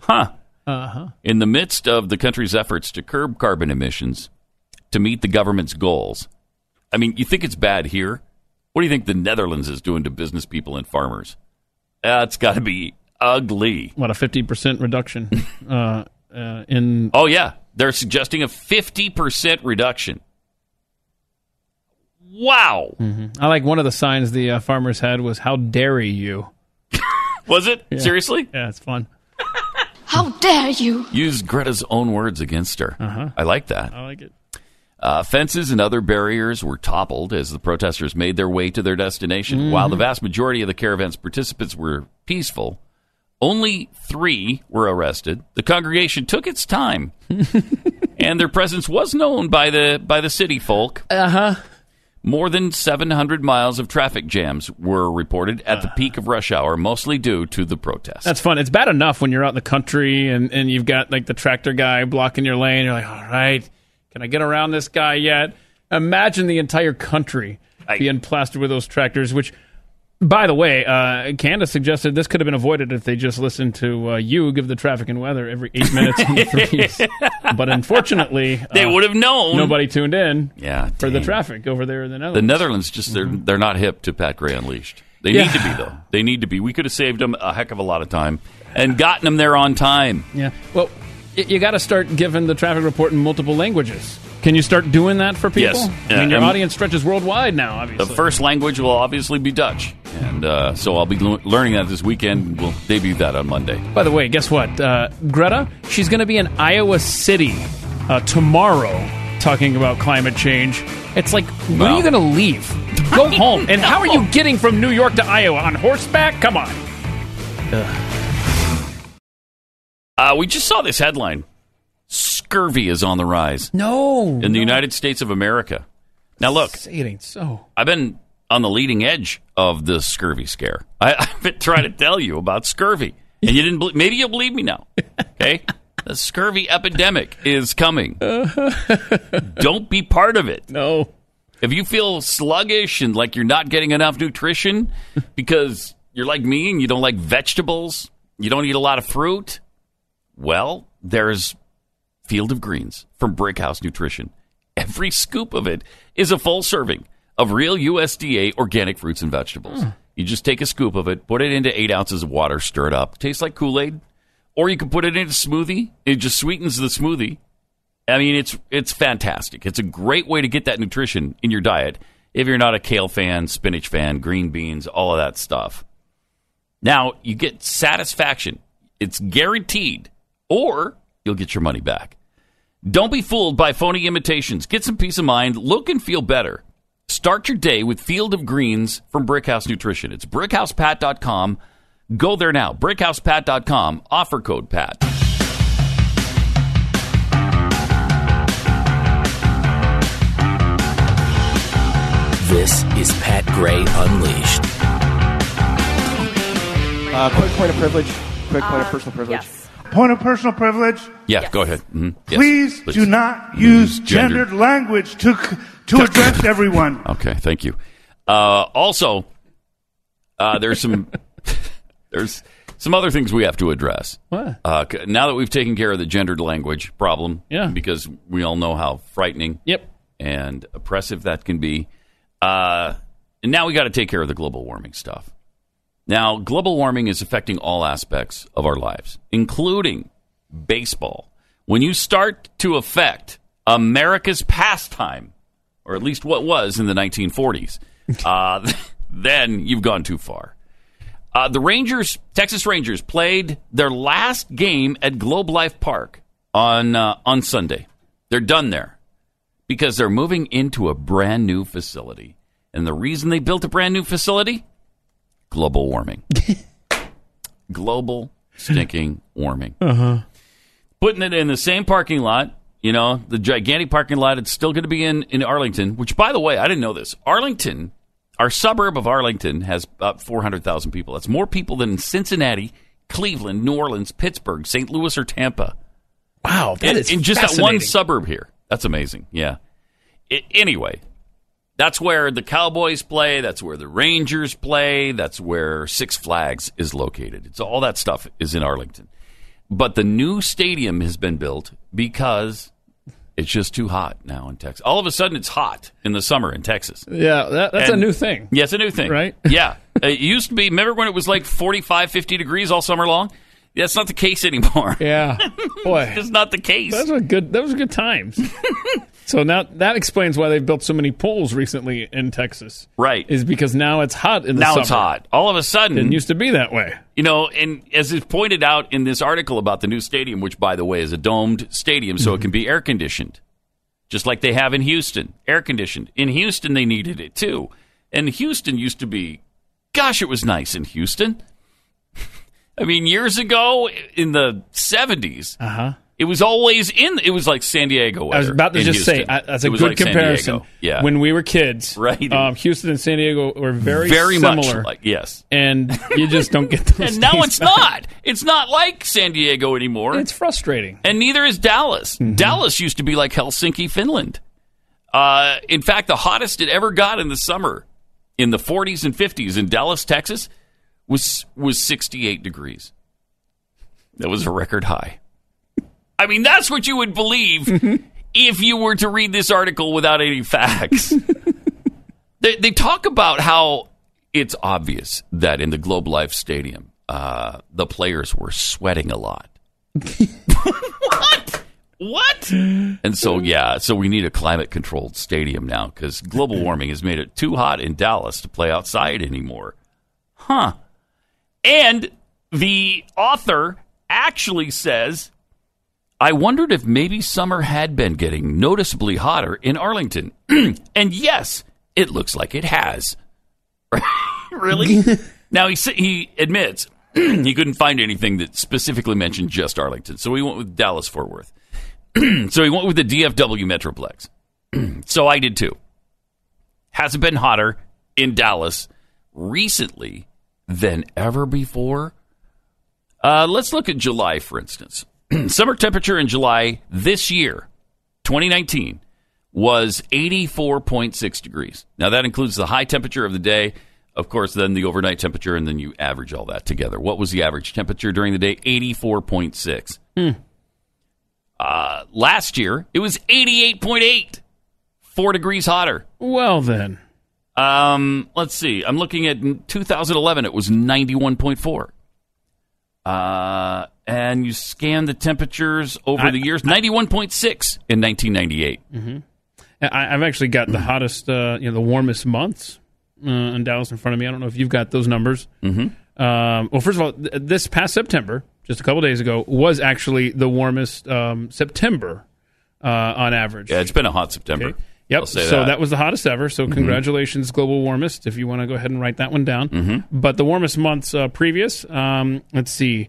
Huh. Uh-huh. In the midst of the country's efforts to curb carbon emissions to meet the government's goals. I mean, you think it's bad here? What do you think the Netherlands is doing to business people and farmers? That's got to be ugly. What a fifty percent reduction uh, uh, in Oh, yeah. They're suggesting a 50% reduction. Wow. I like one of the signs the uh, farmers had was "How dare you?" Was it? Yeah. Seriously? Yeah, it's fun. How dare you? Use Greta's own words against her. Uh-huh. I like that. I like it. Uh, fences and other barriers were toppled as the protesters made their way to their destination. Mm-hmm. While the vast majority of the caravan's participants were peaceful, only three were arrested. The congregation took its time, and their presence was known by the by the city folk. Uh huh. More than 700 miles of traffic jams were reported at the peak of rush hour, mostly due to the protests. That's fun. It's bad enough when you're out in the country and, and you've got like the tractor guy blocking your lane. You're like, all right, can I get around this guy yet? Imagine the entire country being plastered with those tractors, which, by the way, uh, Candace suggested this could have been avoided if they just listened to uh, you give the traffic and weather every eight minutes on the threes. But unfortunately, They uh, would have known. Nobody tuned in Yeah, for the traffic over there in the Netherlands. The Netherlands. Netherlands just they're they're not hip to Pat Gray Unleashed. They Yeah. need to be though. They need to be. We could have saved them a heck of a lot of time and gotten them there on time. Yeah. Well, you got to start giving the traffic report in multiple languages. Can you start doing that for people? Yes. I mean, your um, audience stretches worldwide now, obviously. The first language will obviously be Dutch, and uh, so I'll be learning that this weekend. We'll debut that on Monday. By the way, guess what? Uh, Greta, she's going to be in Iowa City uh, tomorrow talking about climate change. It's like, when are you going to leave? Go home. And how are you getting from New York to Iowa? On horseback? Come on. Uh, we just saw this headline: Scurvy is on the rise No. in the United States of America. Now, look, it ain't so. I've been on the leading edge of the scurvy scare. I, I've been trying to tell you about scurvy, and you didn't. Believe, maybe you'll believe me now. Okay, the scurvy epidemic is coming. Don't be part of it. No. If you feel sluggish and like you're not getting enough nutrition because you're like me and you don't like vegetables, you don't eat a lot of fruit, well, there's Field of Greens from Brickhouse Nutrition. Every scoop of it is a full serving of real USDA organic fruits and vegetables. Hmm. You just take a scoop of it, put it into eight ounces of water, stir it up. Tastes like Kool Aid. Or you can put it in a smoothie. It just sweetens the smoothie. I mean, it's it's fantastic. It's a great way to get that nutrition in your diet if you're not a kale fan, spinach fan, green beans, all of that stuff. Now, you get satisfaction. It's guaranteed, or you'll get your money back. Don't be fooled by phony imitations. Get some peace of mind. Look and feel better. Start your day with Field of Greens from Brickhouse Nutrition. It's brickhousepat.com. Go there now. brickhousepat.com. Offer code PAT. This is Pat Gray Unleashed. Uh, quick point of privilege. Quick point of Uh, personal privilege. yes. Point of personal privilege. Yeah, go ahead. Mhm. Yes, Please, do not use gendered language to to address everyone. Okay, thank you. Uh, also, uh, there's some there's some other things we have to address. What? Uh, c- now that we've taken care of the gendered language problem, Yeah. because we all know how frightening, Yep. and oppressive that can be. Uh, and now we got to take care of the global warming stuff. Now, global warming is affecting all aspects of our lives, including baseball. When you start to affect America's pastime, or at least what was in the 1940s, uh, then you've gone too far. Uh, the Rangers, Texas Rangers, played their last game at Globe Life Park on uh, on Sunday. They're done there because they're moving into a brand new facility. And the reason they built a brand new facility? Global warming. Global stinking warming. Uh huh. Putting it in the same parking lot, you know, the gigantic parking lot. It's still going to be in, in Arlington, which, by the way, I didn't know this. Arlington, our suburb of Arlington, has about 400,000 people. That's more people than Cincinnati, Cleveland, New Orleans, Pittsburgh, St. Louis, or Tampa. Wow, that in, is in just that one suburb here. That's amazing. Yeah. I, anyway, that's where the Cowboys play. That's where the Rangers play. That's where Six Flags is located. It's all that stuff is in Arlington. But the new stadium has been built because it's just too hot now in Texas. All of a sudden, it's hot in the summer in Texas. Yeah, that, that's And- a new thing. Yeah, it's a new thing. Right? Yeah. it used to be, remember when it was like 45, 50 degrees all summer long? That's not the case anymore. Yeah, boy, it's not the case. Those were good. Those were good times. so now that explains why they've built so many pools recently in Texas. Right. Is because now it's hot in the summer. now summer. it's hot. All of a sudden, It used to be that way. You know, and as is pointed out in this article about the new stadium, which by the way is a domed stadium, so it mm-hmm. can be air conditioned, just like they have in Houston, air conditioned. In Houston, they needed it too, and Houston used to be, gosh, it was nice in Houston. I mean, years ago in the seventies, Uh huh. it was always in. It was like San Diego. Weather I was about to just say I, that's a It good like comparison. Yeah, When we were kids, Right. Um, Houston and San Diego were very very much similar, like yes. and you just don't get those. And now it's back. not. It's not like San Diego anymore. It's frustrating. And neither is Dallas. Dallas used to be like Helsinki, Finland. Uh, in fact, the hottest it ever got in the summer, in the 40s and 50s in Dallas, Texas, was was 68 degrees. That was a record high. I mean, that's what you would believe if you were to read this article without any facts. they, they talk about how it's obvious that in the Globe Life Stadium, uh, the players were sweating a lot. what? What? And so, yeah, so we need a climate controlled stadium now because global warming has made it too hot in Dallas to play outside anymore. Huh. And the author actually says, I wondered if maybe summer had been getting noticeably hotter in Arlington. and yes, it looks like it has. really? now, he, he admits he couldn't find anything that specifically mentioned just Arlington. So he went with Dallas Fort Worth. so he went with the DFW Metroplex. so I did too. Hasn't been hotter in Dallas recently than ever before. Uh, let's look at July, for instance. Summer temperature in July this year, 2019, was 84.6 degrees. Now, that includes the high temperature of the day, of course, then the overnight temperature, and then you average all that together. What was the average temperature during the day? 84.6. Uh, last year, it was 88.8, four degrees hotter. Well, then. Um, let's see. I'm looking at 2011. It was 91.4. Uh, and you scan the temperatures over I- the years. 91.6 in 1998. hmm I, I've actually got the hottest, uh, you know, the warmest months uh, in Dallas in front of me. I don't know if you've got those numbers. Mm-hmm. Um, well, first of all, th- this past September, just a couple days ago, was actually the warmest um, September uh, on average. Yeah, it's been a hot September. Okay. Yep. So that. that. was the hottest ever. So Mhm. congratulations, global warmest. If you want to go ahead and write that one down. Mhm. But the warmest months uh, previous, um, let's see,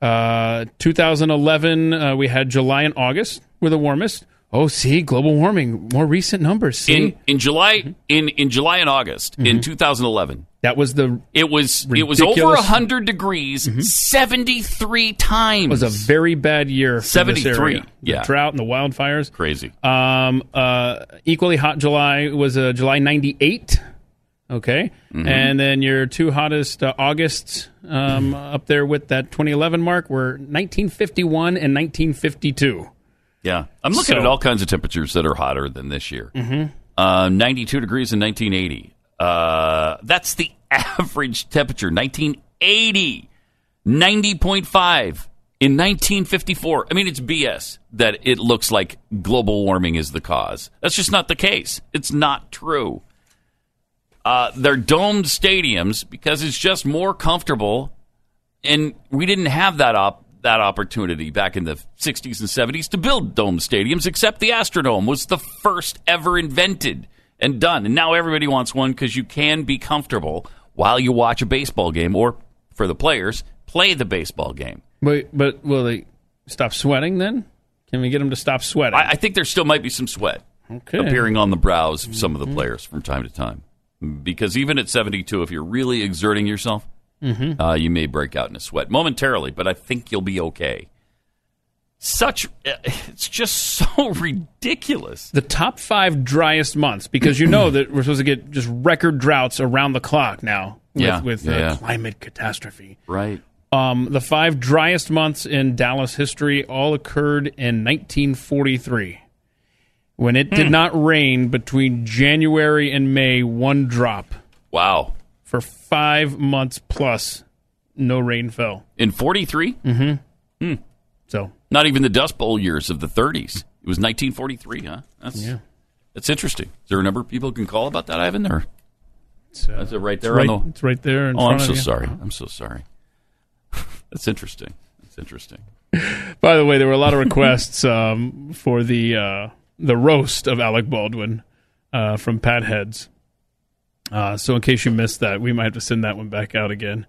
uh, 2011 uh, we had July and August were the warmest. Oh, see, global warming, more recent numbers. See, in in July in in July and August in Mm-hmm. 2011 That was the. It was it was over. Mm-hmm. hundred degrees seventy three times. It was a very bad year. 73, yeah. the drought and the wildfires. Crazy. Um, uh, equally hot July was uh, July '98. Okay, Mhm. and then your two hottest uh, Augusts um, up there with that 2011 mark were 1951 and 1952. Yeah, I'm looking So- at all kinds of temperatures that are hotter than this year. Mhm. Uh, 92 degrees in 1980. Uh, that's the average temperature. 1980, 90.5 in 1954. I mean, it's BS that it looks like global warming is the cause. That's just not the case. It's not true. Uh, they're domed stadiums because it's just more comfortable and we didn't have that op- that opportunity back in the 60s and 70s to build dome stadiums except the Astrodome was the first ever invented and done and now everybody wants one cuz you can be comfortable while you watch a baseball game or for the players play the baseball game But but will they stop sweating then? Can we get them to stop sweating? I, I think there still might be some sweat Okay. appearing on the brows of some of the players from time to time because even at 72 if you're really exerting yourself Mhm. uh, you may break out in a sweat momentarily, but I think you'll be okay. Such, uh, it's just so ridiculous. the top five driest months because you know that we're supposed to get just record droughts around the clock now with, Yeah, with yeah, uh, yeah. climate catastrophe. Right. Um, the five driest months in Dallas history all occurred in 1943 when it did Hmm. not rain between January and May, one drop. Wow. For five months plus, no rain fell. In 43? Mm-hmm. Hmm. Not even the Dust Bowl years of the 30s. It was 1943, huh? That's, Yeah. that's interesting. Is there a number of people can call about that, Ivan? Or it's, uh, is it right it's there right- on the. it's right there in oh, I'm of so you. sorry. I'm so sorry. that's interesting. That's interesting. By the way, there were a lot of requests um, for the uh, the roast of Alec Baldwin uh, from Pat Heads. Uh, so, in case you missed that, we might have to send that one back out again.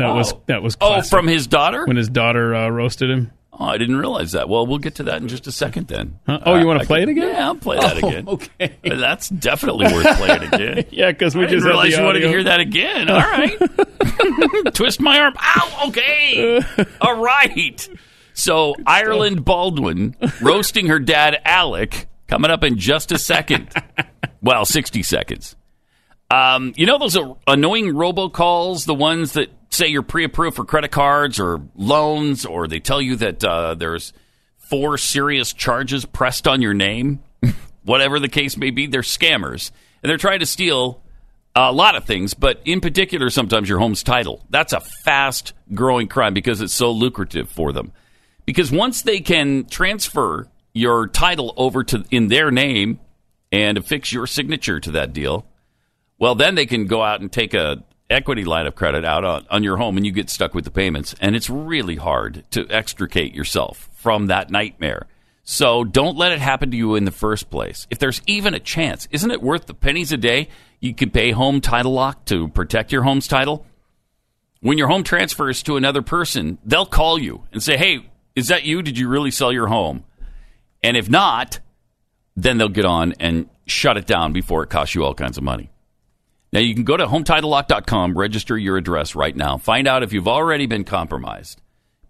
Uh, that was Oh. that was Oh, from his daughter? when his daughter uh, roasted him. Oh, I didn't realize that. Well, we'll get to that in just a second then. Huh? Oh, you wanna I play can- it again? Yeah, I'll play that Oh, again. okay. That's definitely worth playing again. yeah, because we I just had realize you wanted to hear that again. All right. Twist my arm. Ow, okay. All right. So, Ireland Baldwin roasting her dad, Alec, coming up in just a second. well, 60 seconds. Um, you know those annoying robocalls, the ones that say you're pre-approved for credit cards or loans, or they tell you that uh, there's four serious charges pressed on your name, whatever the case may be. They're scammers, and they're trying to steal a lot of things, but in particular, sometimes your home's title. That's a fast-growing crime because it's so lucrative for them. Because once they can transfer your title over to in their name and affix your signature to that deal, well, then they can go out and take a equity line of credit out on, on your home, and you get stuck with the payments. And it's really hard to extricate yourself from that nightmare. So don't let it happen to you in the first place. If there's even a chance, isn't it worth the pennies a day you could pay Home Title Lock to protect your home's title? When your home transfers to another person, they'll call you and say, "Hey, is that you? Did you really sell your home?" And if not, then they'll get on and shut it down before it costs you all kinds of money. Now you can go to hometitlelock.com, register your address right now. Find out if you've already been compromised.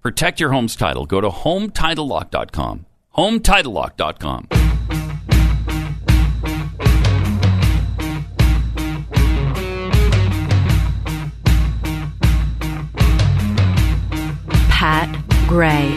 Protect your home's title. Go to hometitlelock.com. hometitlelock.com. Pat Gray.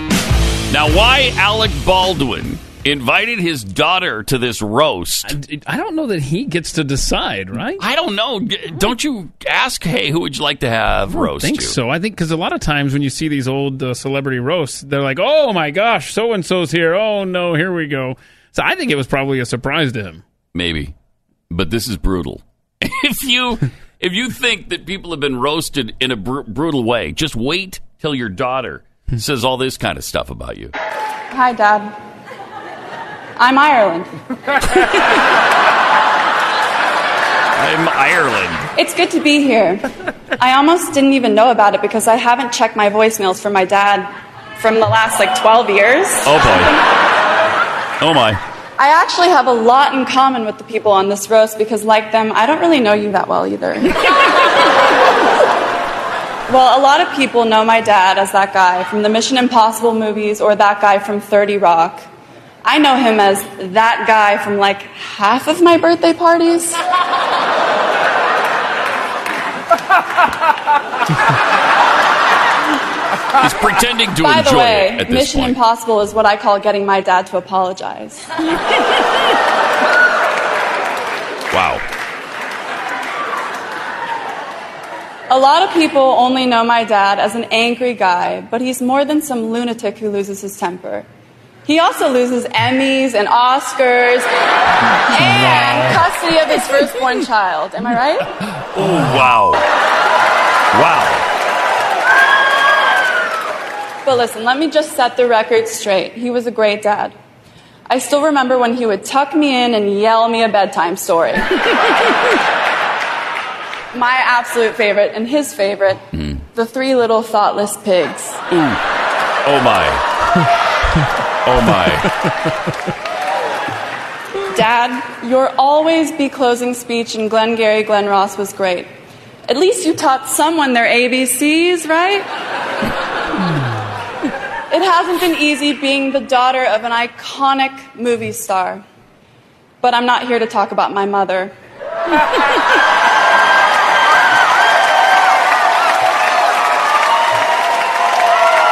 Now, why Alec Baldwin invited his daughter to this roast? I don't know that he gets to decide, right? I don't know. Don't you ask, hey, who would you like to have I don't roast think you? so. I think because a lot of times when you see these old uh, celebrity roasts, they're like, "Oh my gosh, so and so's here. Oh no, here we go." So I think it was probably a surprise to him. Maybe, but this is brutal. if you if you think that people have been roasted in a br- brutal way, just wait till your daughter says all this kind of stuff about you. Hi, Dad. I'm Ireland. I'm Ireland. It's good to be here. I almost didn't even know about it because I haven't checked my voicemails for my dad from the last like 12 years. Oh boy. Oh my. I actually have a lot in common with the people on this roast because, like them, I don't really know you that well either. well, a lot of people know my dad as that guy from the Mission Impossible movies or that guy from 30 Rock. I know him as that guy from like half of my birthday parties. He's pretending to By enjoy the way, it at this Mission point. Impossible is what I call getting my dad to apologize. Wow. A lot of people only know my dad as an angry guy, but he's more than some lunatic who loses his temper. He also loses Emmys and Oscars and custody of his firstborn child. Am I right? Oh, wow. Wow. But listen, let me just set the record straight. He was a great dad. I still remember when he would tuck me in and yell me a bedtime story. My absolute favorite and his favorite, mm. The Three Little Thoughtless Pigs. Ooh. Oh, my. Oh, my. Dad, your always be closing speech in Glengarry Glen Ross was great. At least you taught someone their ABCs, right? Hmm. It hasn't been easy being the daughter of an iconic movie star. But I'm not here to talk about my mother.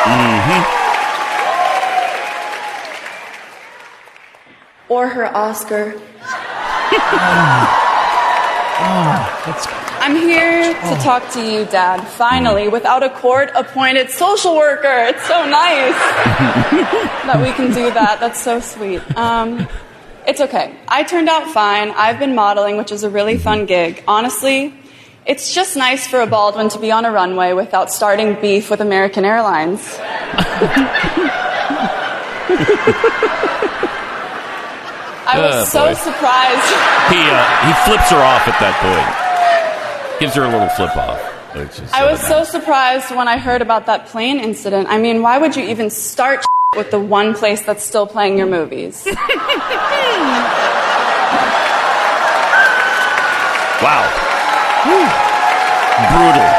Mm-hmm. Or her Oscar. I'm here to talk to you, Dad, finally, without a court appointed social worker. It's so nice that we can do that. That's so sweet. Um, it's okay. I turned out fine. I've been modeling, which is a really fun gig. Honestly, it's just nice for a Baldwin to be on a runway without starting beef with American Airlines. I was Oh, so boy. surprised. He, uh, he flips her off at that point. Gives her a little flip off. Which is, I was uh, so surprised when I heard about that plane incident. I mean, why would you even start with the one place that's still playing your movies? Wow. Brutal.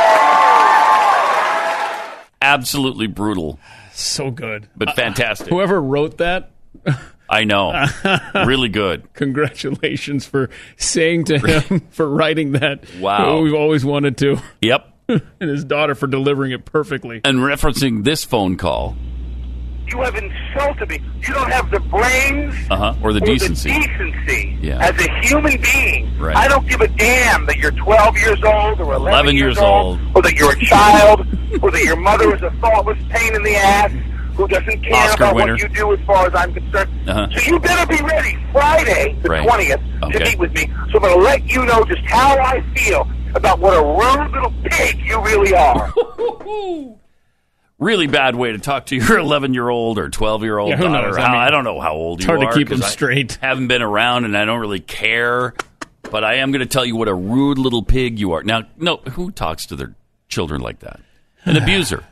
Absolutely brutal. So good. But fantastic. Whoever wrote that, I know. really good. congratulations for saying to him for writing that. Wow. we've always wanted to. Yep. and his daughter for delivering it perfectly. And referencing this phone call, You have insulted me. You don't have the brains uh huh, or the or decency. the decency Yeah. as a human being. Right. I don't give a damn that you're 12 years old or 11, 11 years old. or that you're a child, or that your mother is a thoughtless pain in the ass who doesn't care Oscar about winner. what you do as far as I'm concerned. Uh-huh. So you better be ready Friday, the Right. 20th, Okay. to meet with me. So I'm going to let you know just how I feel about what a rude little pig you really are. Really bad way to talk to your 11 year old or 12 year old Yeah, daughter. knows? I I, mean, I don't know how old it's you hard to are. keep 'em 'cause I straight. haven't been around and I don't really care. But I am going to tell you what a rude little pig you are. Now, no, who talks to their children like that? An abuser.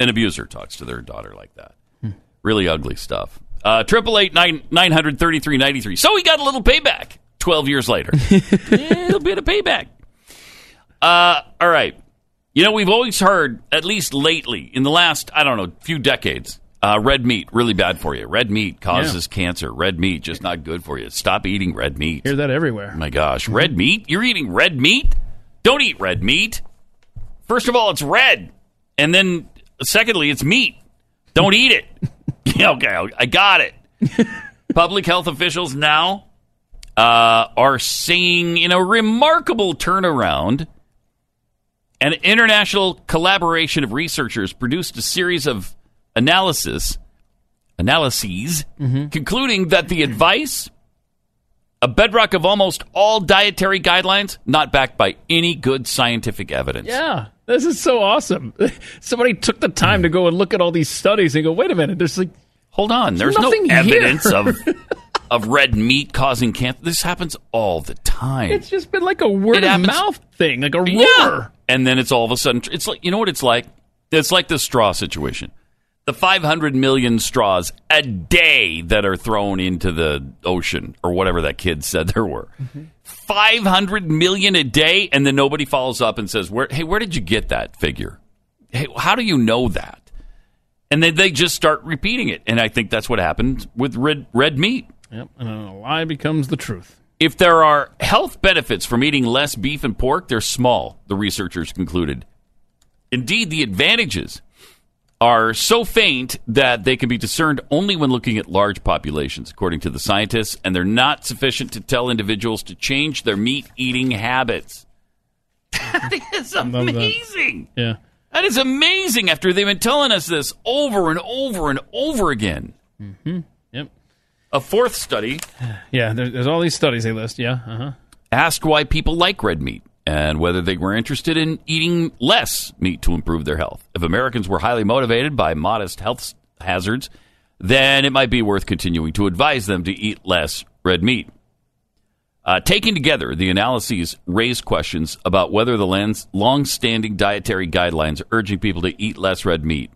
An abuser talks to their daughter like that. Really ugly stuff. Uh, Triple eight nine nine hundred thirty three ninety three. So he got a little payback. Twelve years later, a little bit of payback. Uh, all right. You know, we've always heard, at least lately, in the last, I don't know, few decades, uh, red meat, really bad for you. Red meat causes cancer. Red meat, just not good for you. Stop eating red meat. Hear that everywhere. Oh my gosh. Red meat? You're eating red meat? Don't eat red meat. First of all, it's red. And then, secondly, it's meat. Don't eat it. yeah, okay, I got it. Public health officials now uh, are seeing, in a remarkable turnaround, an international collaboration of researchers produced a series of analysis analyses concluding that the advice a bedrock of almost all dietary guidelines not backed by any good scientific evidence Yeah, this is so awesome. Somebody took the time to go and look at all these studies and go, wait a minute, there's like, hold on there's no evidence here. of of red meat causing cancer this happens all the time it's just been like a word of mouth thing, like a rumor. Yeah. And then it's all of a sudden, it's like, you know what it's like? It's like the straw situation. The 500 million straws a day that are thrown into the ocean or whatever that kid said there were. 500 million a day and then nobody follows up and says, where, "Hey, where did you get that figure? Hey, how do you know that?" And then they just start repeating it. And I think that's what happened with red red meat. Yep, and a lie becomes the truth. If there are health benefits from eating less beef and pork, they're small, the researchers concluded. Indeed, the advantages are so faint that they can be discerned only when looking at large populations, according to the scientists, and they're not sufficient to tell individuals to change their meat eating habits. That is love that. amazing. Yeah. That is amazing after they've been telling us this over and over and over again. Mm-hmm. Yep. A fourth study Yeah, there, there's all these studies they list. Yeah. Uh huh. asked why people like red meat and whether they were interested in eating less meat to improve their health. If Americans were highly motivated by modest health hazards, then it might be worth continuing to advise them to eat less red meat. Uh, taken together, the analyses raise questions about whether the lands, long-standing dietary guidelines urging people to eat less red meat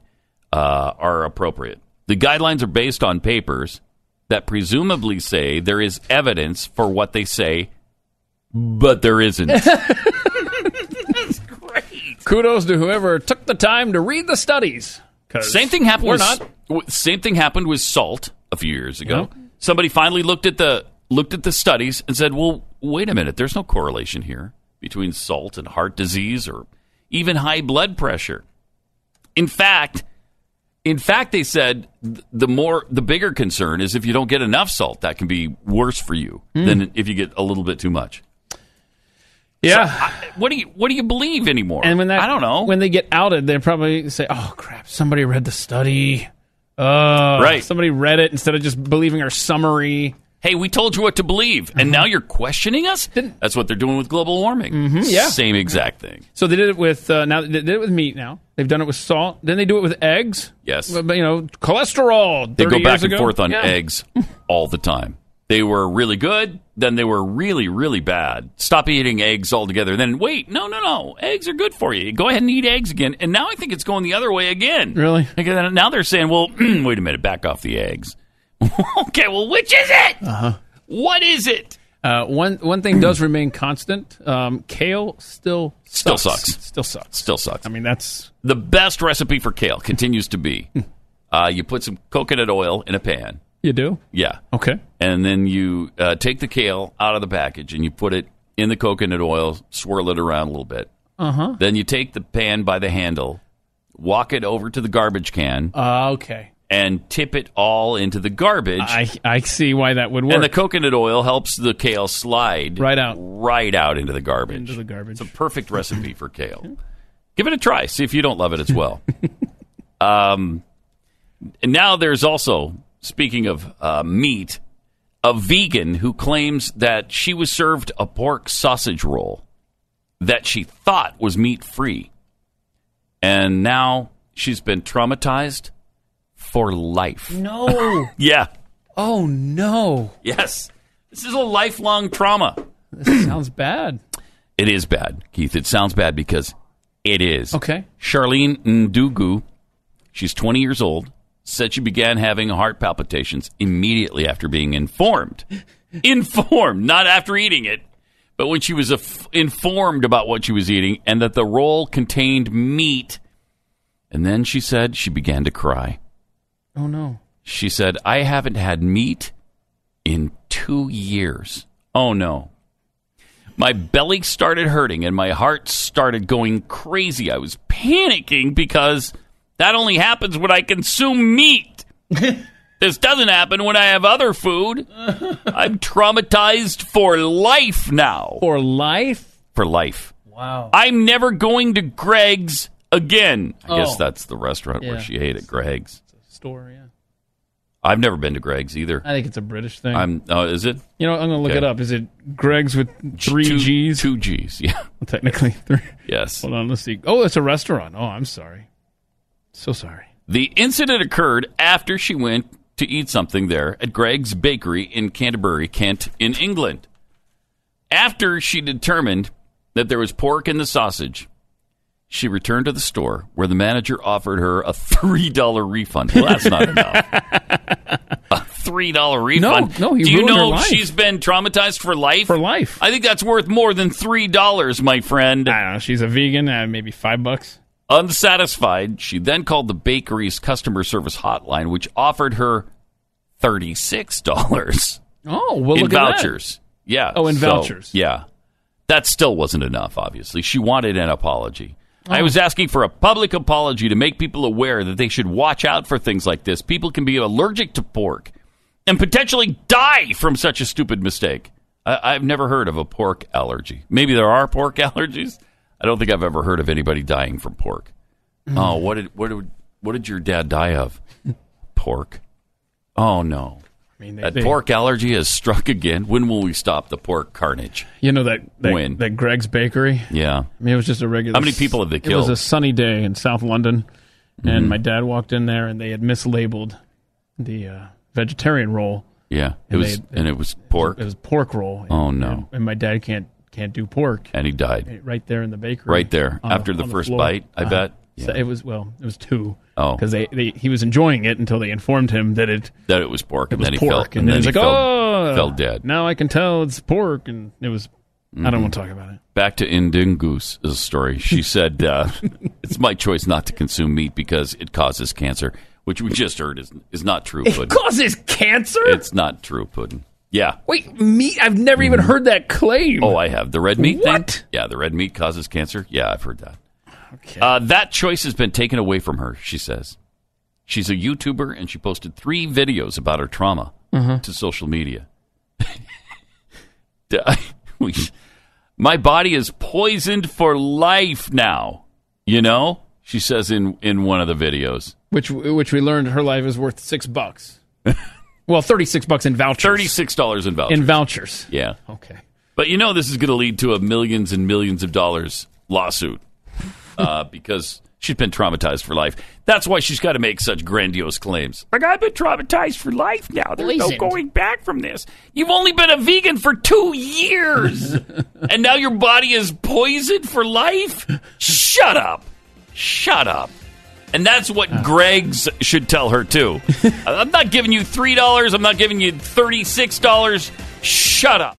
uh, are appropriate. The guidelines are based on papers that presumably say there is evidence for what they say, but there isn't. Kudos to whoever took the time to read the studies. 'cause Same thing happened. We're with, not. w- Same thing happened with salt a few years ago. Yep. Somebody finally looked at the looked at the studies and said, "Well, wait a minute. There's no correlation here between salt and heart disease or even high blood pressure." In fact, in fact, they said th- the more the bigger concern is if you don't get enough salt, that can be worse for you Hmm. than if you get a little bit too much. Yeah. So, I- what do you what do you believe anymore? And when that, I don't know. When they get outed, they probably say, "Oh crap! Somebody read the study. Oh, Right. Somebody read it instead of just believing our summary." hey, we told you what to believe, and now you're questioning us? That's what they're doing with global warming. Mhm, yeah. Same exact thing. So they did it with uh, now they did it with meat. Now they've done it with salt. Then they do it with eggs. Yes. But, you know, cholesterol. They go back and ago. forth on Yeah. eggs all the time. They were really good, then they were really, really bad. Stop eating eggs altogether. Then wait, no, no, no. Eggs are good for you. Go ahead and eat eggs again. And now I think it's going the other way again. Really? Now they're saying, well, wait a minute, back off the eggs. okay, well, which is it? Uh-huh. What is it? Uh, one one thing does remain constant. Um, kale still Still sucks. sucks. Still sucks. Still sucks. I mean, that's The best recipe for kale continues to be uh, you put some coconut oil in a pan. You do. Yeah. Okay. And then you uh, take the kale out of the package and you put it in the coconut oil, swirl it around a little bit. Uh huh. Then you take the pan by the handle, walk it over to the garbage can, Uh, okay. and tip it all into the garbage. I I see why that would work. and the coconut oil helps the kale slide Right out. right out into the garbage. Into the garbage. It's a perfect recipe for kale. Give it a try. See if you don't love it as well. um, and now there's also, speaking of uh, meat, a vegan who claims that she was served a pork sausage roll that she thought was meat free. And now she's been traumatized for life. no. Yeah. oh no. Yes. This is a lifelong trauma. This sounds bad. It is bad, Keith. It sounds bad because it is. Okay. Charlene Ndugu, she's 20 years old, said she began having heart palpitations immediately after being informed. informed, not after eating it, but when she was af- informed about what she was eating and that the roll contained meat. And then she said she began to cry. Oh no. She said, I haven't had meat in two years. Oh no. My belly started hurting and my heart started going crazy. I was panicking because that only happens when I consume meat. this doesn't happen when I have other food. I'm traumatized for life now. For life. For life. Wow. I'm never going to Greggs again. I guess Oh. that's the restaurant Yeah. where she ate at Greggs. Store. Yeah. I've never been to Greggs either. I think it's a British thing. I'm. Oh, is it? you know, I'm gonna look Okay. it up. Is it Greggs with three Two- G's? Two G's. Yeah. Technically three. Yes. Hold on. Let's see. Oh, it's a restaurant. Oh, I'm sorry. So sorry. The incident occurred after she went to eat something there at Greggs Bakery in Canterbury, Kent, in England. After she determined that there was pork in the sausage, she returned to the store where the manager offered her a $3 refund. Well, that's not enough. a $3 refund. no, he Do you know she's been traumatized for life? For life. I think that's worth more than $3, my friend. I don't know. She's a vegan. Uh, maybe five bucks. Unsatisfied, she then called the bakery's customer service hotline, which offered her $36 Oh, well, in look at that. vouchers. Yeah. Oh, in So, vouchers. Yeah. That still wasn't enough, obviously. She wanted an apology. I Oh. was asking for a public apology to make people aware that they should watch out for things like this. People can be allergic to pork and potentially die from such a stupid mistake. I, I've never heard of a pork allergy. Maybe there are pork allergies. I don't think I've ever heard of anybody dying from pork. Mm. Oh, what did what did what did your dad die of? pork. Oh no. I mean, they- that they- pork allergy has struck again. When will we stop the pork carnage? You know that that, When? that Greggs Bakery. Yeah. I mean, it was just a regular. How many people have they It was a sunny day in South London, and Mhm. my dad walked in there, and they had mislabeled the uh, vegetarian roll. Yeah. It was they- and it was pork. It was pork roll. Oh, And- no. And, and my dad can't can't do pork. And he died. Right there in the bakery. Right there. After the on first floor. bite, I Uh, bet. so it was well, it was two. Oh. because they, they he was enjoying it until they informed him that it That it was pork, it and was then he pork, fell, and, then he's he like, fell, oh, fell dead. Now I can tell it's pork, and it was. I Mhm. don't want to talk about it. Back to Indingoose is a story. She said, uh, "It's my choice not to consume meat because it causes cancer," which we just heard is is not true. It Puddin. causes cancer. It's not true, Puddin. Yeah. Wait, meat? I've never even heard that claim. Oh, I have the red meat What? thing. Yeah, the red meat causes cancer. Yeah, I've heard that. Okay. Uh, that choice has been taken away from her. She says she's a YouTuber and she posted three videos about her trauma Mhm. to social media. My body is poisoned for life now. You know, she says in in one of the videos. Which which we learned her life is worth six bucks. well, thirty six bucks in vouchers. Thirty six dollars in vouchers. in vouchers. Yeah. Okay. But you know this is going to lead to a millions and millions of dollars lawsuit uh, because she's been traumatized for life. That's why she's got to make such grandiose claims. Like I've been traumatized for life now. There's Poisoned. no going back from this. You've only been a vegan for two years, and now your body is poisoned for life. Shut up. Shut up. And that's what Greggs should tell her too. I'm not giving you three dollars. I'm not giving you thirty six dollars. Shut up.